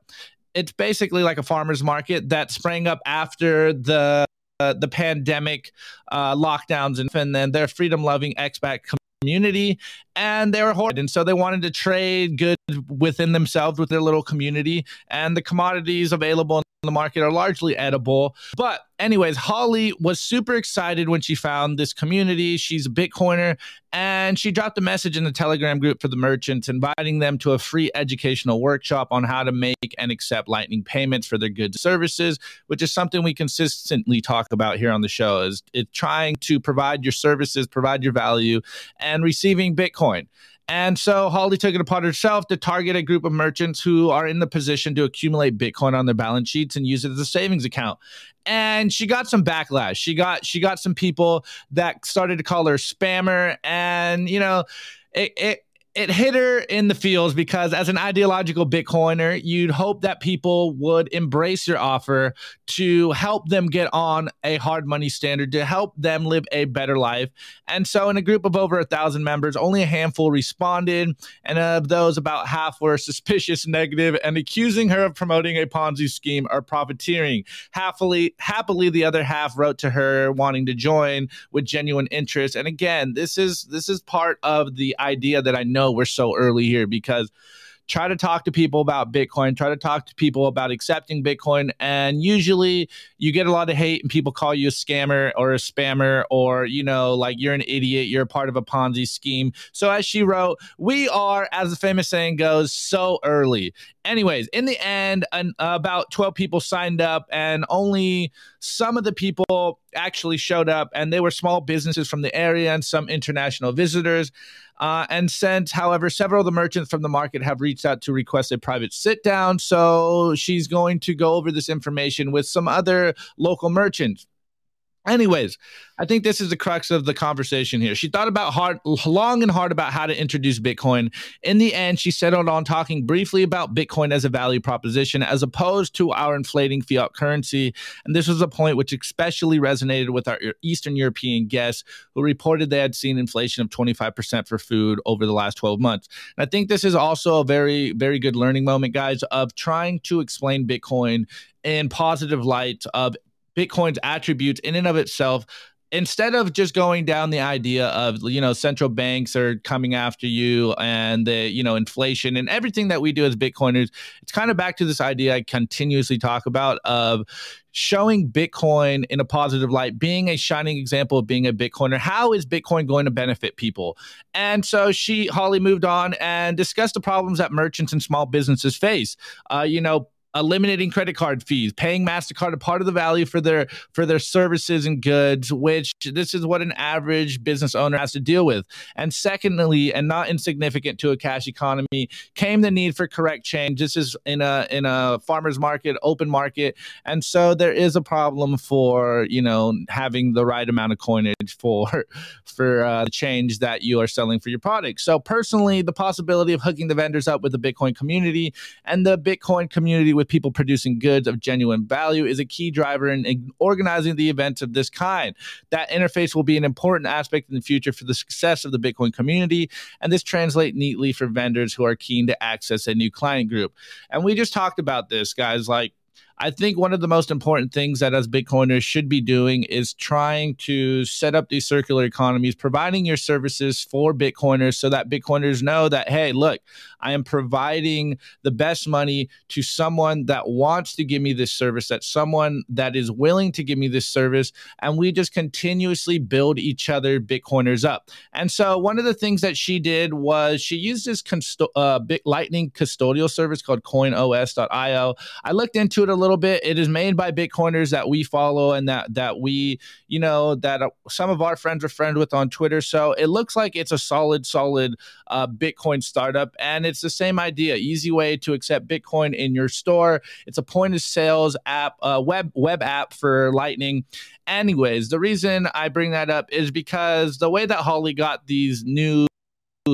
it's basically like a farmer's market that sprang up after the uh, the pandemic uh, lockdowns and, and then their freedom loving expat community and they were horrible and so they wanted to trade goods within themselves with their little community and the commodities available the market are largely edible. But, anyways, Holly was super excited when she found this community. She's a Bitcoiner and she dropped a message in the Telegram group for the merchants, inviting them to a free educational workshop on how to make and accept Lightning payments for their goods services, which is something we consistently talk about here on the show. Is it trying to provide your services, provide your value, and receiving Bitcoin. And so Holly took it upon herself to target a group of merchants who are in the position to accumulate Bitcoin on their balance sheets and use it as a savings account. And she got some backlash. She got she got some people that started to call her spammer. And you know, it, it it hit her in the feels because as an ideological bitcoiner you'd hope that people would embrace your offer to help them get on a hard money standard to help them live a better life. And so in a group of over a thousand members only a handful responded. And of those about half were suspicious negative and accusing her of promoting a ponzi scheme or profiteering. Happily happily the other half wrote to her wanting to join with genuine interest. And again this is this is part of the idea that i know know we're so early here because try to talk to people about Bitcoin, try to talk to people about accepting Bitcoin. And usually you get a lot of hate and people call you a scammer or a spammer or, you know, like you're an idiot, you're a part of a Ponzi scheme. So as she wrote, we are, as the famous saying goes, so early. Anyways, in the end, an, about 12 people signed up and only some of the people actually showed up and they were small businesses from the area and some international visitors. Uh, and since, however, several of the merchants from the market have reached out to request a private sit down, so she's going to go over this information with some other local merchants. Anyways, I think this is the crux of the conversation here. She thought about hard, long and hard about how to introduce Bitcoin. In the end, she settled on talking briefly about Bitcoin as a value proposition as opposed to our inflating fiat currency. And this was a point which especially resonated with our Eastern European guests who reported they had seen inflation of 25% for food over the last 12 months. And I think this is also a very, very good learning moment, guys, of trying to explain Bitcoin in positive light of Bitcoin's attributes in and of itself instead of just going down the idea of you know central banks are coming after you and the you know inflation and everything that we do as bitcoiners it's kind of back to this idea i continuously talk about of showing bitcoin in a positive light being a shining example of being a bitcoiner. How is bitcoin going to benefit people? And so she holly moved on and discussed the problems that merchants and small businesses face. Uh, you know eliminating credit card fees, paying Mastercard a part of the value for their for their services and goods, which this is what an average business owner has to deal with. And secondly, and not insignificant to a cash economy, came the need for correct change. This is in a in a farmers market, open market, and so there is a problem for you know having the right amount of coinage for (laughs) for uh, the change that you are selling for your product. So personally, the possibility of hooking the vendors up with the Bitcoin community and the Bitcoin community with people producing goods of genuine value is a key driver in, in organizing the events of this kind. That interface will be an important aspect in the future for the success of the Bitcoin community, and this translates neatly for vendors who are keen to access a new client group. And we just talked about this, guys. Like I think one of the most important things that as Bitcoiners should be doing is trying to set up these circular economies, providing your services for Bitcoiners so that Bitcoiners know that, hey, look, I am providing the best money to someone that wants to give me this service, that someone that is willing to give me this service. And we just continuously build each other Bitcoiners up. And so one of the things that she did was she used this consto- uh, Lightning custodial service called coinos.io. I looked into it a little bit. It is made by Bitcoiners that we follow and that that we, you know, that uh, some of our friends are friends with on Twitter. So it looks like it's a solid, solid uh, Bitcoin startup, and it's the same idea. Easy way to accept Bitcoin in your store. It's a point of sales app, uh, web web app for Lightning. Anyways, the reason I bring that up is because the way that Holly got these new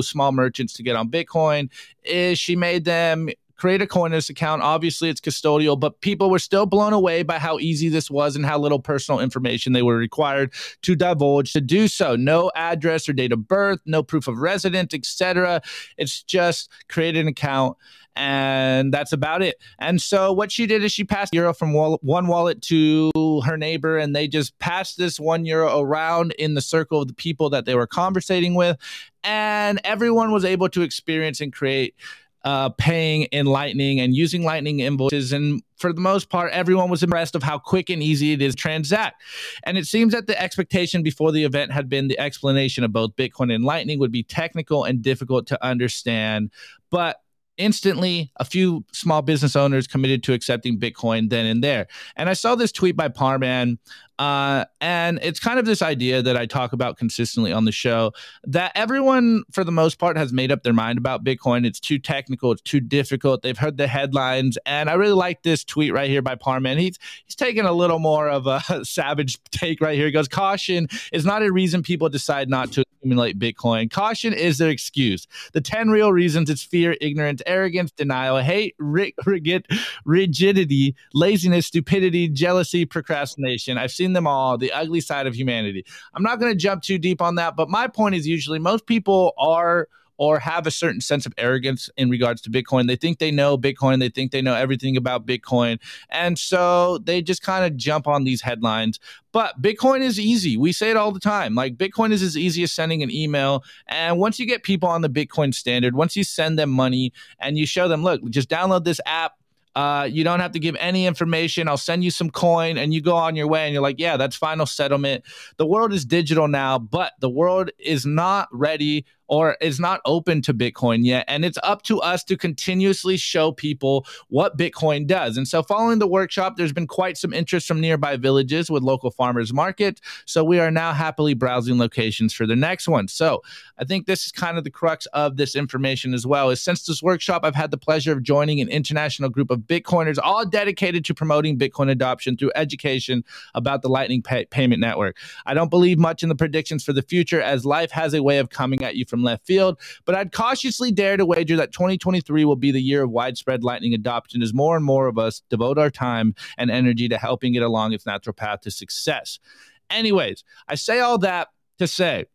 small merchants to get on Bitcoin is she made them create a Coinos account. Obviously, it's custodial, but people were still blown away by how easy this was and how little personal information they were required to divulge to do so. No address or date of birth, no proof of residence, etc. It's just create an account and that's about it. And so what she did is she passed euro from wall- one wallet to her neighbor, and they just passed this one euro around in the circle of the people that they were conversating with, and everyone was able to experience and create uh, paying in Lightning and using Lightning invoices. And for the most part, everyone was impressed of how quick and easy it is to transact. And it seems that the expectation before the event had been the explanation of both Bitcoin and Lightning would be technical and difficult to understand. But instantly a few small business owners committed to accepting bitcoin then and there and i saw this tweet by parman uh, and it's kind of this idea that I talk about consistently on the show that everyone, for the most part, has made up their mind about Bitcoin. It's too technical, it's too difficult. They've heard the headlines, and I really like this tweet right here by Parman. He's he's taking a little more of a (laughs) savage take right here. He goes, "Caution is not a reason people decide not to accumulate Bitcoin. Caution is their excuse. The ten real reasons: it's fear, ignorance, arrogance, denial, hate, rigid, rigidity, laziness, stupidity, jealousy, procrastination. I've seen them all, the ugly side of humanity. I'm not going to jump too deep on that, but my point is usually most people are or have a certain sense of arrogance in regards to Bitcoin. They think they know Bitcoin, they think they know everything about Bitcoin. And so they just kind of jump on these headlines. But Bitcoin is easy. We say it all the time. Like Bitcoin is as easy as sending an email. And once you get people on the Bitcoin standard, once you send them money and you show them, look, just download this app, uh, you don't have to give any information. I'll send you some coin and you go on your way and you're like, yeah, that's final settlement. The world is digital now, but the world is not ready or is not open to Bitcoin yet. And it's up to us to continuously show people what Bitcoin does. And so, following the workshop, there's been quite some interest from nearby villages with local farmers market. So, we are now happily browsing locations for the next one. So, I think this is kind of the crux of this information as well. Is since this workshop, I've had the pleasure of joining an international group of Bitcoiners, all dedicated to promoting Bitcoin adoption through education about the Lightning pay- Payment Network. I don't believe much in the predictions for the future, as life has a way of coming at you from from left field. But I'd cautiously dare to wager that 2023 will be the year of widespread Lightning adoption as more and more of us devote our time and energy to helping it along its natural path to success. Anyways, I say all that to say,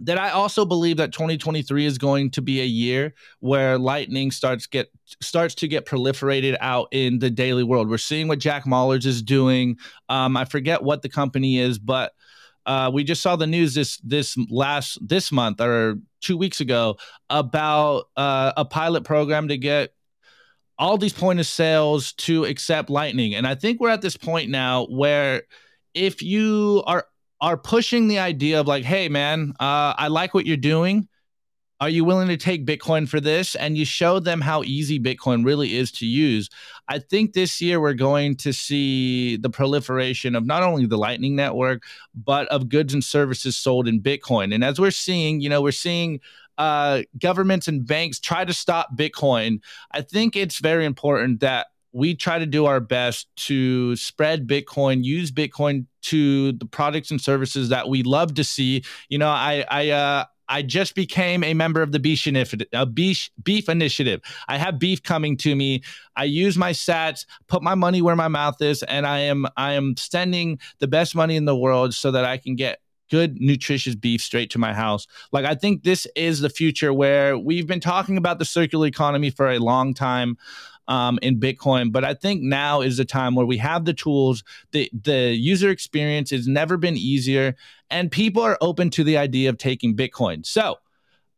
that I also believe that 2023 is going to be a year where lightning starts get starts to get proliferated out in the daily world. We're seeing what Jack Mallers is doing. Um, I forget what the company is, but uh, we just saw the news this this last this month or two weeks ago about uh, a pilot program to get all these point of sales to accept Lightning, and I think we're at this point now where if you are are pushing the idea of like, hey man, uh, I like what you're doing. Are you willing to take Bitcoin for this? And you show them how easy Bitcoin really is to use. I think this year we're going to see the proliferation of not only the Lightning Network, but of goods and services sold in Bitcoin. And as we're seeing, you know, we're seeing uh, governments and banks try to stop Bitcoin. I think it's very important that we try to do our best to spread Bitcoin, use Bitcoin to the products and services that we love to see. You know, I I uh, I just became a member of the Beef Initiative, uh, Beef, Beef Initiative. I have beef coming to me. I use my sats, put my money where my mouth is, and I am I am sending the best money in the world so that I can get good nutritious beef straight to my house. Like I think this is the future where we've been talking about the circular economy for a long time um, in Bitcoin. But I think now is the time where we have the tools. The the user experience has never been easier, and people are open to the idea of taking Bitcoin. So.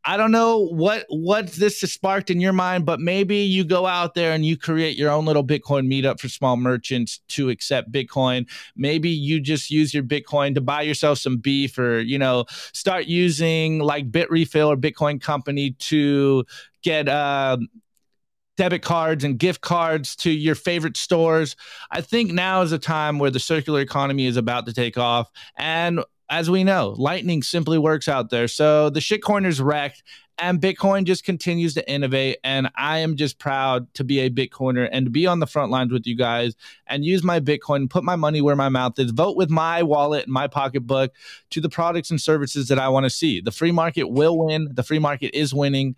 I don't know what what this has sparked in your mind, but maybe you go out there and you create your own little Bitcoin meetup for small merchants to accept Bitcoin. Maybe you just use your Bitcoin to buy yourself some beef, or you know, start using like Bitrefill or Bitcoin Company to get uh, debit cards and gift cards to your favorite stores. I think now is a time where the circular economy is about to take off. And as we know, Lightning simply works out there. So the shitcoin is wrecked and Bitcoin just continues to innovate. And I am just proud to be a Bitcoiner and to be on the front lines with you guys and use my Bitcoin, put my money where my mouth is, vote with my wallet and my pocketbook to the products and services that I want to see. The free market will win. The free market is winning.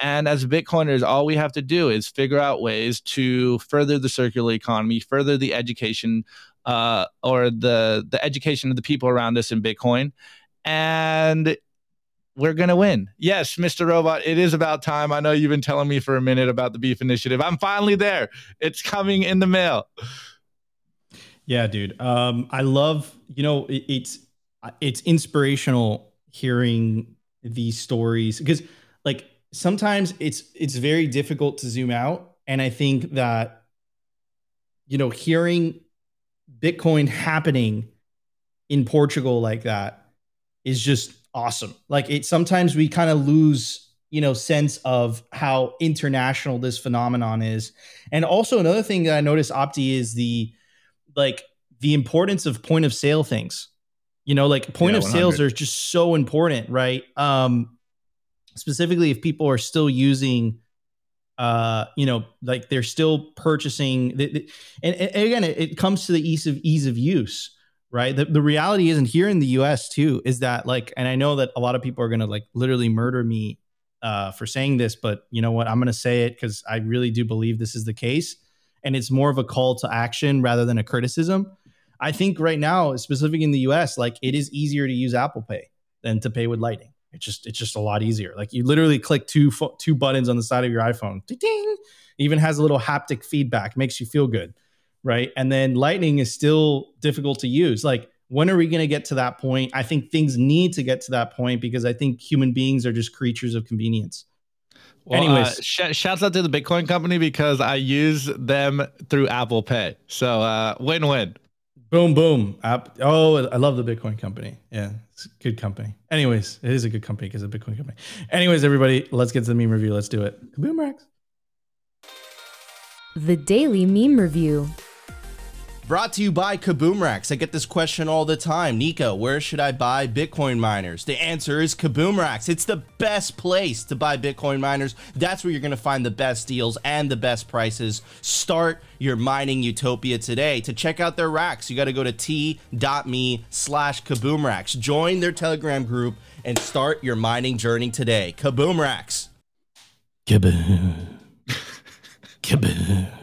And as Bitcoiners, all we have to do is figure out ways to further the circular economy, further the education uh, or the the education of the people around us in Bitcoin, and we're gonna win. Yes, Mr. Robot, it is about time. I know you've been telling me for a minute about the Beef Initiative. I'm finally there. It's coming in the mail. Yeah, dude. Um, I love. You know, it, it's it's inspirational hearing these stories because, like, sometimes it's it's very difficult to zoom out. And i think that you know hearing bitcoin happening in portugal like that is just awesome. Like it sometimes we kind of lose you know sense of how international this phenomenon is. And also another thing that i noticed opti is the like the importance of point of sale things. You know like point yeah, of sales are just so important right? Um specifically if people are still using uh, you know, like they're still purchasing. The, the, and, and, again, it, it, comes to the ease of ease of use, right? The, the reality isn't here in the U.S. too is that like, and I know that a lot of people are gonna like literally murder me uh, for saying this, but you know what? I'm gonna say it because I really do believe this is the case, and it's more of a call to action rather than a criticism. I think right now, specifically in the U.S., like it is easier to use Apple Pay than to pay with Lightning. It's just it's just a lot easier. Like you literally click two fo- two buttons on the side of your iPhone. Ding, Even has a little haptic feedback, makes you feel good, right? And then Lightning is still difficult to use. Like when are we going to get to that point? I think things need to get to that point because I think human beings are just creatures of convenience. Well, Anyways, uh, sh- shouts out to the Bitcoin company because I use them through Apple Pay. So uh, win win. Boom, boom. App. Oh, I love the Bitcoin company. Yeah, it's good company. Anyways, it is a good company because it's a Bitcoin company. Anyways, everybody, let's get to the meme review. Let's do it. Boom, Rex. The Daily Meme Review. Brought to you by Kaboom I get this question all the time. Nico, where should I buy Bitcoin miners? The answer is Kaboom It's the best place to buy Bitcoin miners. That's where you're going to find the best deals and the best prices. Start your mining utopia today. To check out their racks, you got to go to t.me slash Kaboom Join their Telegram group and start your mining journey today. Kaboomracks. Kaboom (laughs) Kaboom.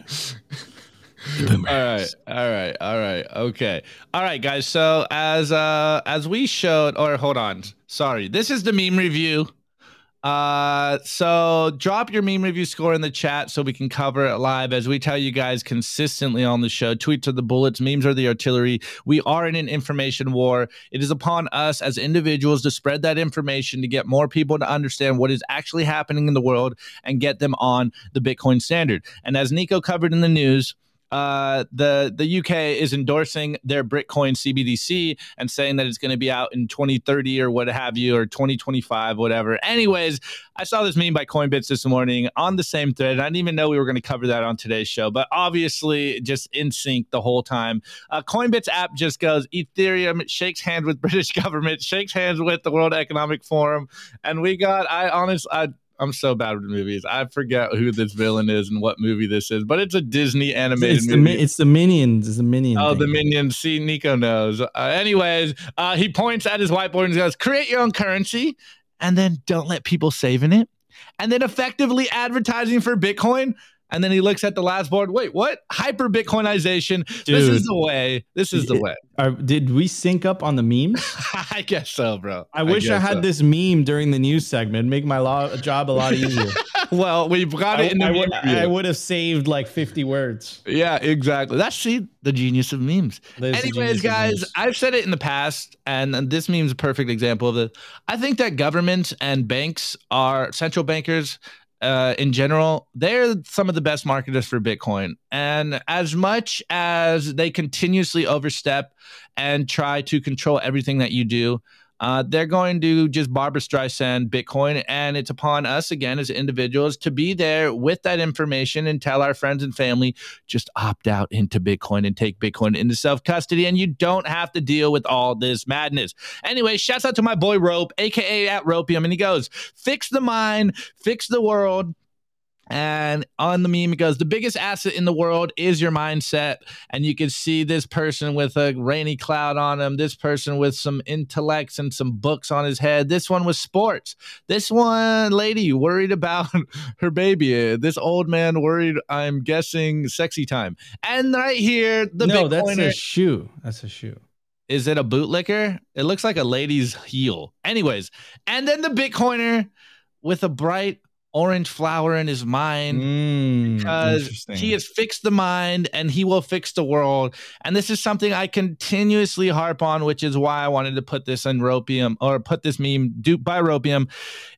All right, all right, all right. Okay, all right, guys. So as uh as we showed, or hold on, sorry, this is the meme review. Uh, so drop your meme review score in the chat so we can cover it live. As we tell you guys consistently on the show, tweets are the bullets, memes are the artillery. We are in an information war. It is upon us as individuals to spread that information to get more people to understand what is actually happening in the world and get them on the Bitcoin standard. And as Nico covered in the news, uh, the the UK is endorsing their Britcoin CBDC and saying that it's going to be out in 2030 or what have you, or 2025, whatever. Anyways, I saw this meme by Coinbits this morning on the same thread. I didn't even know we were going to cover that on today's show, but obviously just in sync the whole time. Uh, Coinbits app just goes Ethereum shakes hands with (laughs) British government, shakes hands with the World Economic Forum, and we got. I honestly, I I'm so bad with movies. I forget who this villain is and what movie this is, but it's a Disney animated it's movie. The, it's the minions. It's the minion. Oh, thing. the minions. See, Nico knows. Uh, anyways, uh, he points at his whiteboard and goes, "Create your own currency, and then don't let people save in it, and then effectively advertising for Bitcoin." And then he looks at the last board. Wait, what? Hyper Bitcoinization. This is the way. This is the way. Are- did we sync up on the memes? (laughs) I guess so, bro. I wish I, had so. this meme during the news segment. Make my job a lot easier. (laughs) Well, we've got I, it in the I would. I would have saved like 50 words. Yeah, exactly. That's see the genius of memes. That is Anyways, guys, memes. I've said it in the past, and, and this meme is a perfect example of it. I think that governments and banks are central bankers. Uh, in general, they're some of the best marketers for Bitcoin. And as much as they continuously overstep and try to control everything that you do, uh, they're going to just Barbra Streisand Bitcoin, and it's upon us again as individuals to be there with that information and tell our friends and family just opt out into Bitcoin and take Bitcoin into self custody, and you don't have to deal with all this madness. Anyway, shouts out to my boy Rope, aka at Ropium, and he goes, "Fix the mind, fix the world." And on the meme, it goes, the biggest asset in the world is your mindset. And you can see this person with a rainy cloud on him, this person with some intellects and some books on his head, this one with sports, this one lady worried about (laughs) her baby, this old man worried, I'm guessing, sexy time. And right here, the no, that's Bitcoiner. a shoe. That's a shoe. Is it a bootlicker? It looks like a lady's heel. Anyways, and then the Bitcoiner with a bright orange flower in his mind Mm, because he has fixed the mind and he will fix the world. And this is something I continuously harp on, which is why I wanted to put this in Ropium or put this meme do by Ropium,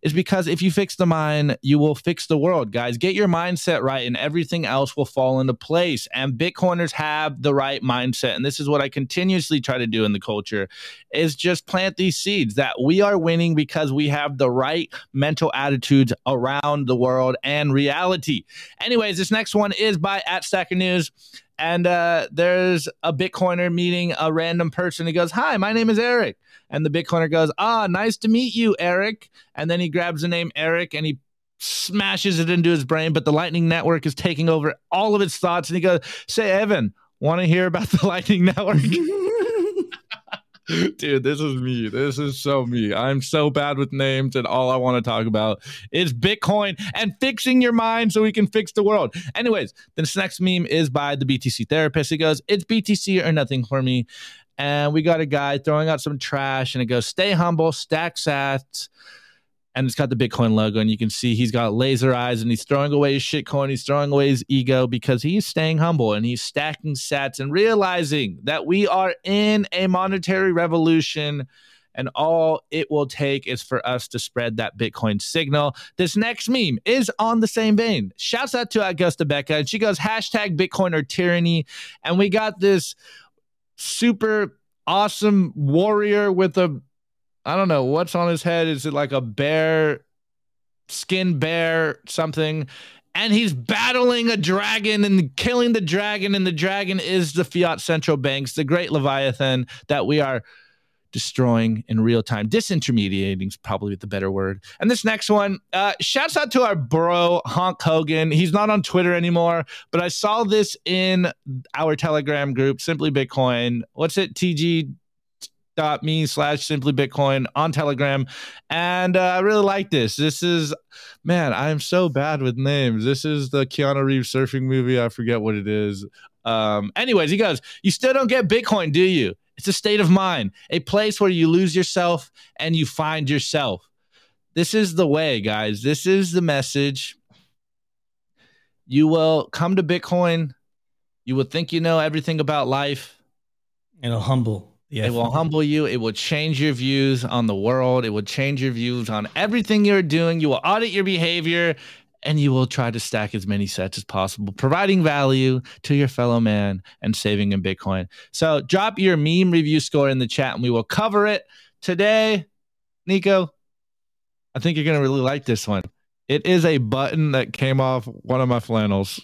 is because if you fix the mind, you will fix the world, guys. Get your mindset right, and everything else will fall into place. And Bitcoiners have the right mindset, and this is what I continuously try to do in the culture: is just plant these seeds that we are winning because we have the right mental attitudes around the world and reality. Anyways, this next one is by at Stacker News. And uh, there's a Bitcoiner meeting a random person. He goes, Hi, my name is Eric. And the Bitcoiner goes, Ah, nice to meet you, Eric. And then he grabs the name Eric and he smashes it into his brain. But the Lightning Network is taking over all of his thoughts. And he goes, Say, Evan, want to hear about the (laughs) Lightning Network? (laughs) Dude, this is me. This is so me. I'm so bad with names, and all I want to talk about is Bitcoin and fixing your mind so we can fix the world. Anyways, this next meme is by the BTC therapist. He goes, It's BTC or nothing for me. And we got a guy throwing out some trash, and it goes, Stay humble, stack sats. And it's got the Bitcoin logo, and you can see he's got laser eyes and he's throwing away his shitcoin. He's throwing away his ego because he's staying humble and he's stacking sats and realizing that we are in a monetary revolution and all it will take is for us to spread that Bitcoin signal. This next meme is on the same vein. Shouts out to Augusta Becca, and she goes, hashtag Bitcoin or tyranny. And we got this super awesome warrior with a, I don't know, what's on his head? Is it like a bear, skin bear, something? And he's battling a dragon and killing the dragon, and the dragon is the fiat central banks, the great Leviathan that we are destroying in real time. Disintermediating is probably the better word. And this next one, uh, shouts out to our bro, Honk Hogan. He's not on Twitter anymore, but I saw this in our Telegram group, Simply Bitcoin. What's it? TG me slash simply bitcoin on telegram. And uh, i really like this. This is man i'm so bad with names. This is the keanu reeves surfing movie. I forget what it is. Um anyways he goes you still don't get bitcoin do you? It's a state of mind a place where you lose yourself and you find yourself. This is the way guys. This is the message. You will come to bitcoin. You will think you know everything about life. It'll humble. Yeah. it will humble you. It will change your views on the world. It will change your views on everything you're doing. You will audit your behavior. and you will try to stack as many sets as possible, providing value to your fellow man and saving in Bitcoin. So drop your meme review score in the chat and we will cover it today. Nico, I think you're going to really like this one. It is a button that came off one of my flannels.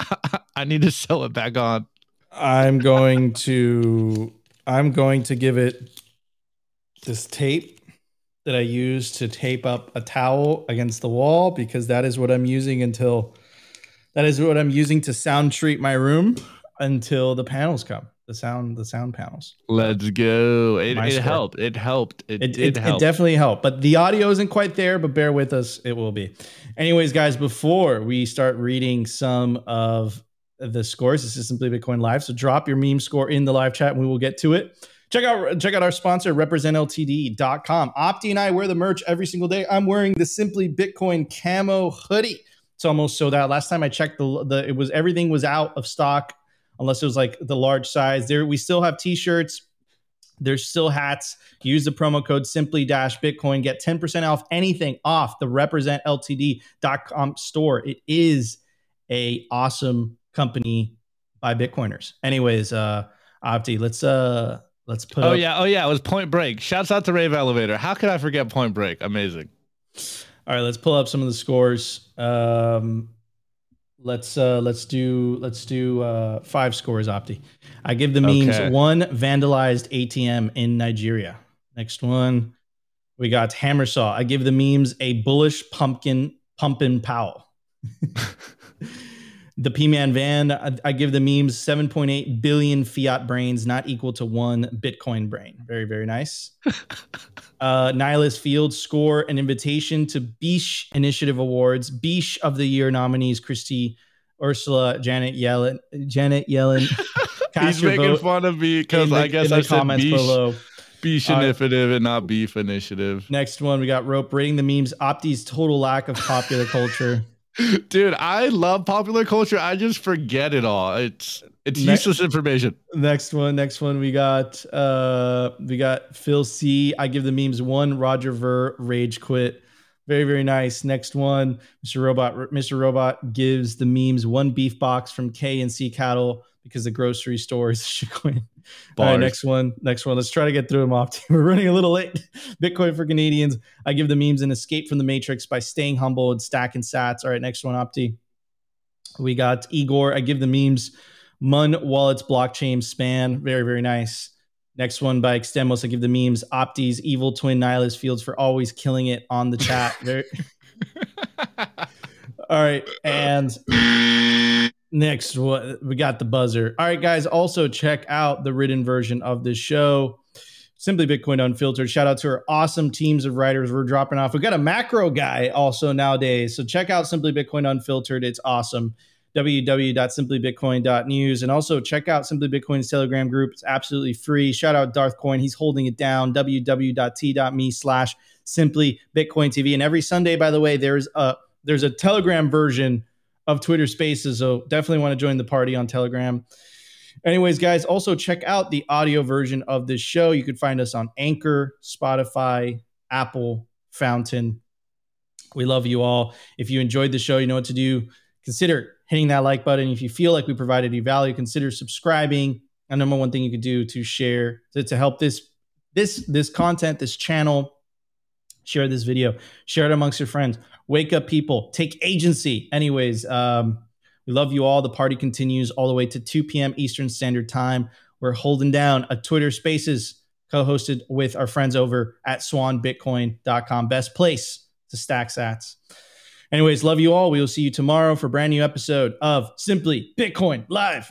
(laughs) I need to sew it back on. I'm going to I'm going to give it this tape that I use to tape up a towel against the wall because that is what I'm using until that is what I'm using to sound treat my room until the panels come. The sound the sound panels. Let's go. It, it helped. It helped. It, It, it, it, it definitely helped, but the audio isn't quite there. But bear with us, it will be. Anyways, guys, before we start reading some of the scores, this is simply Bitcoin Live. So drop your meme score in the live chat, and we will get to it. Check out check out our sponsor, representltd.com. Opti and I wear the merch every single day. I'm wearing the Simply Bitcoin camo hoodie. It's almost sold out. Last time I checked, the the it was everything was out of stock, unless it was like the large size. There, we still have t-shirts. There's still hats. Use the promo code simply dash Bitcoin. Get 10% off anything off the representltd.com store. It is a awesome company by Bitcoiners. Anyways, uh Opti, let's uh let's put Oh up- yeah, oh yeah, it was Point Break. Shouts out to Rave Elevator. How could I forget Point Break? Amazing. All right, let's pull up some of the scores. Um, let's uh, let's do let's do uh, five scores. Opti, I give the memes Okay. one vandalized ATM in Nigeria. Next one, we got hammer saw. I give the memes a bullish pumpkin pumpkin Powell. (laughs) the P Man van. I, I give the memes seven point eight billion fiat brains, not equal to one Bitcoin brain. Very very nice (laughs) uh, Nihilist Field score an invitation to Beesh Initiative Awards. Beesh of the Year nominees Christy, Ursula, Janet Yellen, Janet Yellen. (laughs) He's making fun of me because I guess I said comments beef, below. beef right. initiative and not beef initiative. Next one, we got Rope rating the memes. Opti's total lack of popular culture. Dude, I love popular culture. I just forget it all. It's it's Ne- useless information. Next one, next one, we got uh we got Phil C. I give the memes one. Roger Ver rage quit. Very very nice. Next one, Mr. Robot. Mr. Robot gives the memes one beef box from K and C Cattle because the grocery stores should (laughs) quit. All right, next one, next one. Let's try to get through them off. (laughs) We're running a little late. Bitcoin for Canadians. I give the memes an escape from the matrix by staying humble and stacking sats. All right, next one, Opti. We got Igor. I give the memes Muun Wallets blockchain span. Very, very nice. Next one by Extemos. I give the memes Opti's evil twin nihilist fields for always killing it on the chat. (laughs) Very- All right. And next, what we got the buzzer. All right, guys. Also, check out the written version of this show. Simply Bitcoin Unfiltered. Shout out to our awesome teams of writers we're dropping off. We got a macro guy also nowadays. So check out Simply Bitcoin Unfiltered. It's awesome. www.simplybitcoin.news. And also check out Simply Bitcoin's Telegram group. It's absolutely free. Shout out Darth Coin. He's holding it down. www.t.me slash simply Bitcoin TV. And every Sunday, by the way, there's a there's a Telegram version of Twitter Spaces. So definitely want to join the party on Telegram. Anyways, guys, also check out the audio version of this show. You can find us on Anchor, Spotify, Apple, Fountain. We love you all. If you enjoyed the show, you know what to do. Consider hitting that like button. If you feel like we provided you value, consider subscribing. And number one thing you could do to share to, to help this this this content, this channel, share this video, share it amongst your friends. Wake up, people. Take agency. Anyways, um, we love you all. The party continues all the way to 2 p.m. Eastern Standard Time. We're holding down a Twitter Spaces co-hosted with our friends over at swanbitcoin.com. Best place to stack sats. Anyways, love you all. We will see you tomorrow for a brand new episode of Simply Bitcoin Live.